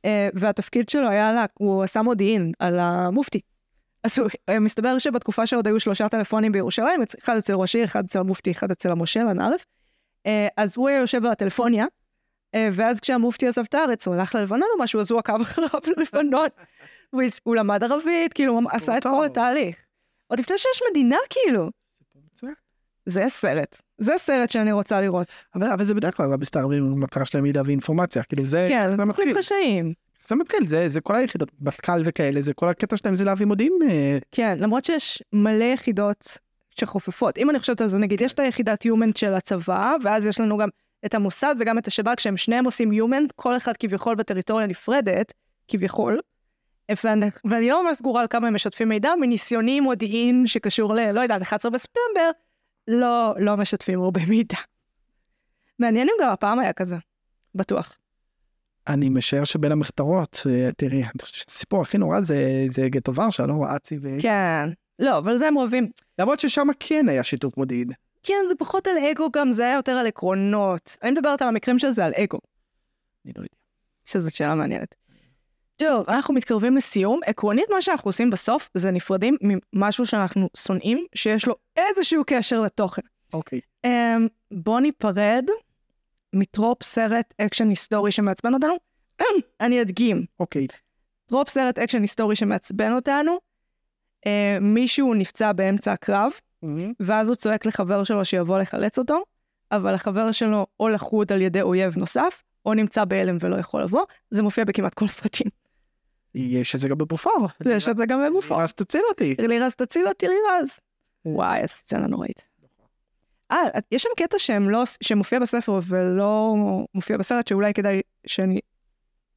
אה, והתפקיד שלו היה, הוא עשה מודיעין על המופתי. אז אה, מסתבר שבתקופה שעוד היו שלושה טלפונים בירושלים, אחד אצל ראש עיר, אחד אצל המופתי, אחד אצל המושל, הנערף. אה, אז הוא היה יושב על הטלפוניה, אה, ואז כשהמופתי עזב את הארץ, הוא הלך ללבנון או משהו, אז הוא עקב אחריו ללבנון. הוא למד ערבית, כאילו, הוא עשה את. כל התהליך. עוד לפני שיש מדינה, כאילו. זה סרט. זה סרט שאני רוצה לראות. אבל, אבל זה בדרך כלל המסתערבים, המטרה שלהם היא להביא אינפורמציה, כאילו זה, כן, זה. זוכרים חשאיים. זה מתחיל, זה, זה כל היחידות, מטכ"ל וכאלה, זה כל הקטע שלהם זה להביא מודיעין. אה, כן, למרות שיש מלא יחידות שחופפות. אם אני חושבת על זה, נגיד, יש את היחידת יומנט של הצבא, ואז יש לנו גם את המוסד וגם את השב"כ, שהם שניהם עושים יומנט, כל אחד כביכול בטריטוריה נפרדת, כביכול. ואני, ואני לא ממש סגורה על כמה הם משתפים מידע, מניסיוני מודיעין שקשור ל, לא יודעת, 11 בספטמבר, לא, לא משתפים הרבה מידע. מעניין אם גם הפעם היה כזה, בטוח. אני משער שבין המחתרות, אה, תראי, אני חושב שהסיפור הכי נורא זה, זה גטו ורשה, לא? אצי ו... כן. לא, אבל זה הם אוהבים. למרות ששם כן היה שיתוף מודיעין. כן, זה פחות על אגו גם, זה היה יותר על עקרונות. אני מדברת על המקרים של זה על אגו. אני לא יודע. שזאת שאלה מעניינת. טוב, אנחנו מתקרבים לסיום. עקרונית, מה שאנחנו עושים בסוף זה נפרדים ממשהו שאנחנו שונאים, שיש לו איזשהו קשר לתוכן. אוקיי. Um, בוא ניפרד מ trope סרט אקשן היסטורי שמעצבן אותנו. אני אדגים. אוקיי. trope סרט אקשן היסטורי שמעצבן אותנו, uh, מישהו נפצע באמצע הקרב, ואז הוא צועק לחבר שלו שיבוא לחלץ אותו, אבל החבר שלו או לכוד על ידי אויב נוסף, או נמצא בהלם ולא יכול לבוא, זה מופיע בכמעט כל הסרטים. יש את זה גם בבופור. יש את זה גם בבופור. אז תציל אותי. לירז תציל אותי לירז. וואי, איזה סצנה נוראית. אה, יש שם קטע שהם לא, שמופיע בספר ולא מופיע בסרט, שאולי כדאי שאני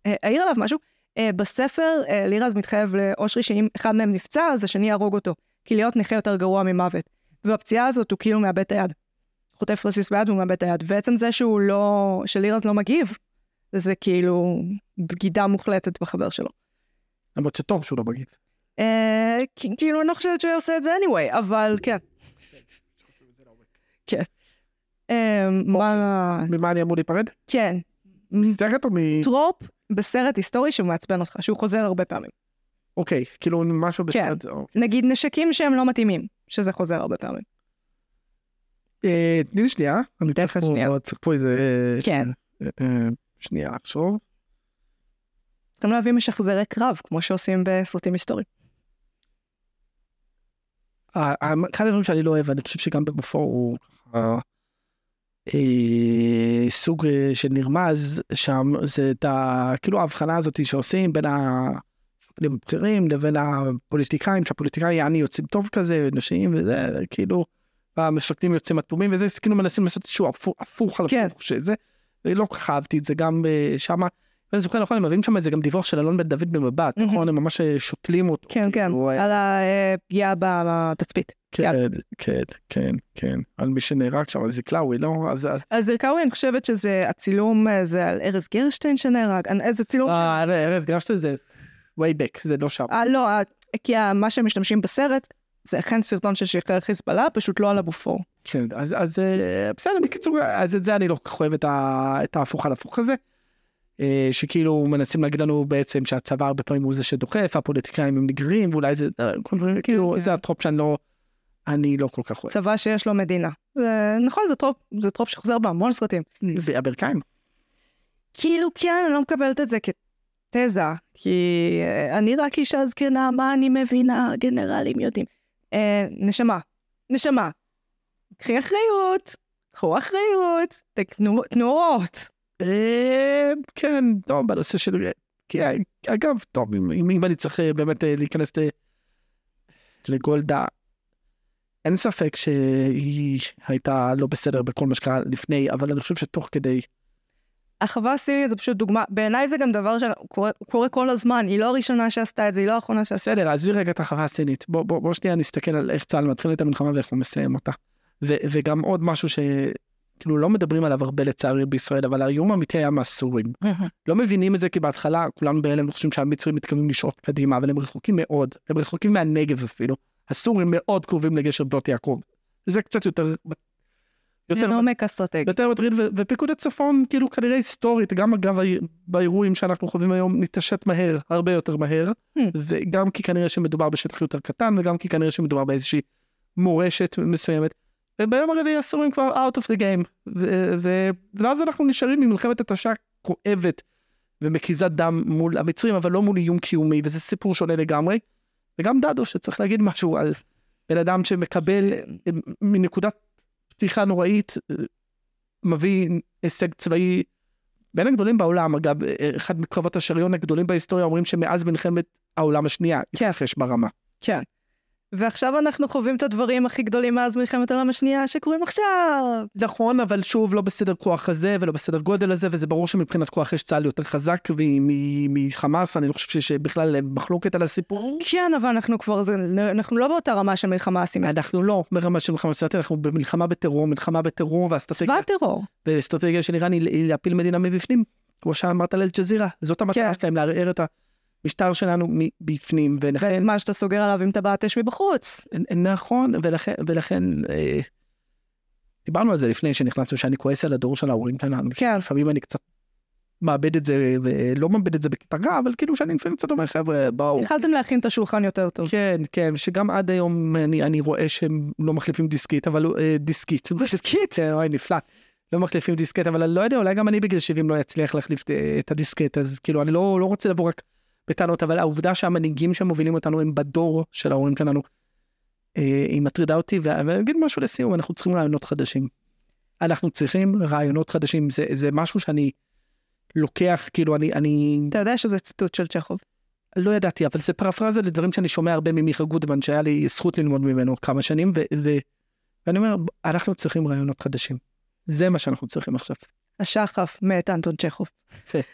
אה, אעיר עליו משהו. אה, בספר, אה, לירז מתחייב לאושרי שאם אחד מהם נפצע, אז השני יהרוג אותו. כי להיות נכה יותר גרוע ממוות. ובפציעה הזאת הוא כאילו מאבד את היד. חוטף רסיס ביד והוא מאבד את היד. ועצם זה שהוא לא, שלירז לא מגיב, זה כאילו בגידה מוחלטת בחבר שלו. למרות שטוב שהוא לא מגיב. אה, כאילו, אני לא חושבת שהוא עושה את זה anyway, אבל כן. כן. אה, מה... ממה אני אמור להיפרד? כן. מסרט או מ... טרופ בסרט היסטורי שמעצבן אותך, שהוא חוזר הרבה פעמים. אוקיי, כאילו משהו כן. בסרט... אוקיי. נגיד נשקים שהם לא מתאימים, שזה חוזר הרבה פעמים. אה, תני לי שנייה. אני אתן לך שנייה. צריך פה איזה... כן. אה, אה, שנייה, לחשוב. צריכים להביא משחזרי קרב, כמו שעושים בסרטים היסטוריים. אה, אה, אחד הדברים שאני לא אוהב, אני חושב שגם בבופור הוא ככה, אה, סוג אה, של נרמז שם, זה את ה... כאילו ההבחנה הזאת שעושים בין המפקדים הבכירים לבין הפוליטיקאים, שהפוליטיקאים יעני יוצאים טוב כזה, נשים וזה, כאילו, והמפקדים יוצאים אטומים וזה, כאילו מנסים לעשות איזשהו הפוך, על כן. הפוך, שזה, ולא כל כך אהבתי את זה גם אה, שמה. ואני זוכר נכון הם מביאים שם איזה גם דיווח של אלון בן דוד במבט. נכון הם ממש אה, שותלים אותו כן, כן, כאילו, אה, על הפגיעה בתצפית. כן, כן, כן, כן, על מי שנהרג שם, על זיקלאווי, לא? אז... זרקאווי, אני חושבת שזה הצילום, אה, זה על ארז גרשטיין שנהרג, אני- איזה צילום. אה, ארז גרשת זה way back, זה לא שם. אה, לא, אה, כי מה שהם משתמשים בסרט, זה אכן סרטון של שחרר חיזבאללה, פשוט לא על הבופור. כן, אז אה, בסדר, בקיצור, אז את זה אני לא כל כך אוהב את ההפוך על הפוך הזה. אה, שכאילו מנסים להגיד לנו בעצם שהצבא הרבה פעמים הוא זה שדוחף, הפוליטיקאים הם נגרים, ואולי זה, אה, כל דברים, כאילו, כן. זה הטרופ שאני לא, אני לא כל כך אוהב. צבא שיש לו מדינה. זה, נכון, זה טרופ, זה טרופ שחוזר בהמון סרטים. זה הברכיים. כאילו, כן, אני לא מקבלת את זה כתזה, כי אה, אני רק אישה זקנה, מה אני מבינה, גנרלים יודעים. נשמה, נשמה, קחי אחריות, קחו אחריות, תקנו תנועות. אה, כן, טוב, בנושא של... כן, אגב, טוב, אם, אני צריך אה, באמת אה, להיכנס לגולדה, אין ספק שהיא הייתה לא בסדר בכל מה שקרה לפני, אבל אני חושב שתוך כדי, החווה הסינית זה פשוט דוגמה, בעיניי זה גם דבר שקורה קורה כל הזמן, היא לא הראשונה שעשתה את זה, היא לא האחרונה שעשתה. בסדר, עזבי רגע את החווה הסינית, בוא, בוא, בוא שנייה נסתכל על איך צה"ל מתחיל את המלחמה ואיך הוא מסיים אותה. ו, וגם עוד משהו שכאילו לא מדברים עליו הרבה לצערי בישראל, אבל האיום האמיתי היה מהסורים. לא מבינים את זה כי בהתחלה כולנו בהלם וחושבים שהמצרים מתכוונים לשעות קדימה, אבל הם רחוקים מאוד, הם רחוקים מהנגב אפילו. הסורים מאוד קרובים לגשר בנות יעקב. זה קצת יותר... יותר, עומק אסטרטגי. יותר מטריד, ופיקוד הצפון כאילו כנראה היסטורית, גם אגב באירועים שאנחנו חווים היום, נתעשת מהר, הרבה יותר מהר, Hmm. וגם כי כנראה שמדובר בשטח יותר קטן, וגם כי כנראה שמדובר באיזושהי מורשת מסוימת. וביום הרביעי הסורים כבר out of the game, ו- ו- ואז אנחנו נשארים עם מלחמת התשה כואבת ומקיזת דם מול המצרים, אבל לא מול איום קיומי, וזה סיפור שונה לגמרי. וגם דדו, שצריך להגיד משהו על בן אדם שמקבל אה, מנקודת פתיחה נוראית, אה, מביא הישג צבאי בין הגדולים בעולם, אגב, אה, אחד מקרבות השריון הגדולים בהיסטוריה אומרים שמאז מלחמת העולם השנייה, כן. ברמה. כן. ועכשיו אנחנו חווים את הדברים הכי גדולים מאז מלחמת העולם השנייה שקורים עכשיו. נכון, אבל שוב, לא בסדר כוח הזה ולא בסדר גודל הזה, וזה ברור שמבחינת כוח יש צה"ל יותר חזק מחמאס, אני לא חושב שיש בכלל מחלוקת על הסיפור. כן, אבל אנחנו כבר, זה, אנחנו לא באותה רמה של מלחמה אסימטרית. אנחנו לא ברמה של מלחמה סטטית, אנחנו במלחמה בטרור, מלחמה בטרור, צבא והאסטרטגיה טרור. ואסטרטגיה של איראן היא להפיל מדינה מבפנים, כמו שאמרת על אל-ג'זירה, זאת המטרה כן. שלהם, לערער את המשטר שלנו מבפנים, ולכן, בזמן שאתה סוגר עליו עם טבעת אש מבחוץ. נכון, ולכן, ולכן אה, דיברנו על זה לפני שנכנסנו, שאני כועס על הדור של ההורים שלנו, כן. לפעמים אני קצת מאבד את זה, ולא מאבד את זה בקטע רע, אבל כאילו שאני לפעמים קצת אומר, חבר'ה, בואו. יכלתם להכין את השולחן יותר טוב. כן, כן, שגם עד היום אני, אני רואה שהם לא מחליפים דיסקית, אבל אה, דיסקית. דיסקית? כן, אוי, נפלא. לא מחליפים דיסקט, אבל אני לא יודע, אולי גם אני בגיל 70 לא אצליח להחליף אה, את הדיסקט, אז כאילו, אני לא, לא רוצה לבוא רק בטענות, אבל העובדה שהמנהיגים שמובילים אותנו הם בדור של ההורים שלנו, אה, היא מטרידה אותי, ואני אגיד משהו לסיום, אנחנו צריכים רעיונות חדשים. אנחנו צריכים רעיונות חדשים, זה, זה משהו שאני לוקח, כאילו, אני, אני אתה יודע שזה ציטוט של צ'כוב. לא ידעתי, אבל זה פרפרזה לדברים שאני שומע הרבה ממיכה גודמן, שהיה לי זכות ללמוד ממנו כמה שנים, ו- ו- ואני אומר, אנחנו צריכים רעיונות חדשים. זה מה שאנחנו צריכים עכשיו. השחף מאת אנטון צ'כוב.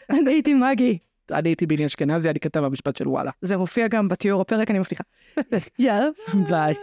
אני הייתי מגי. אני הייתי ביני אשכנזי, אני כתב המשפט של וואלה. זה מופיע גם בתיאור הפרק, אני מבטיחה. יאללה. ביי.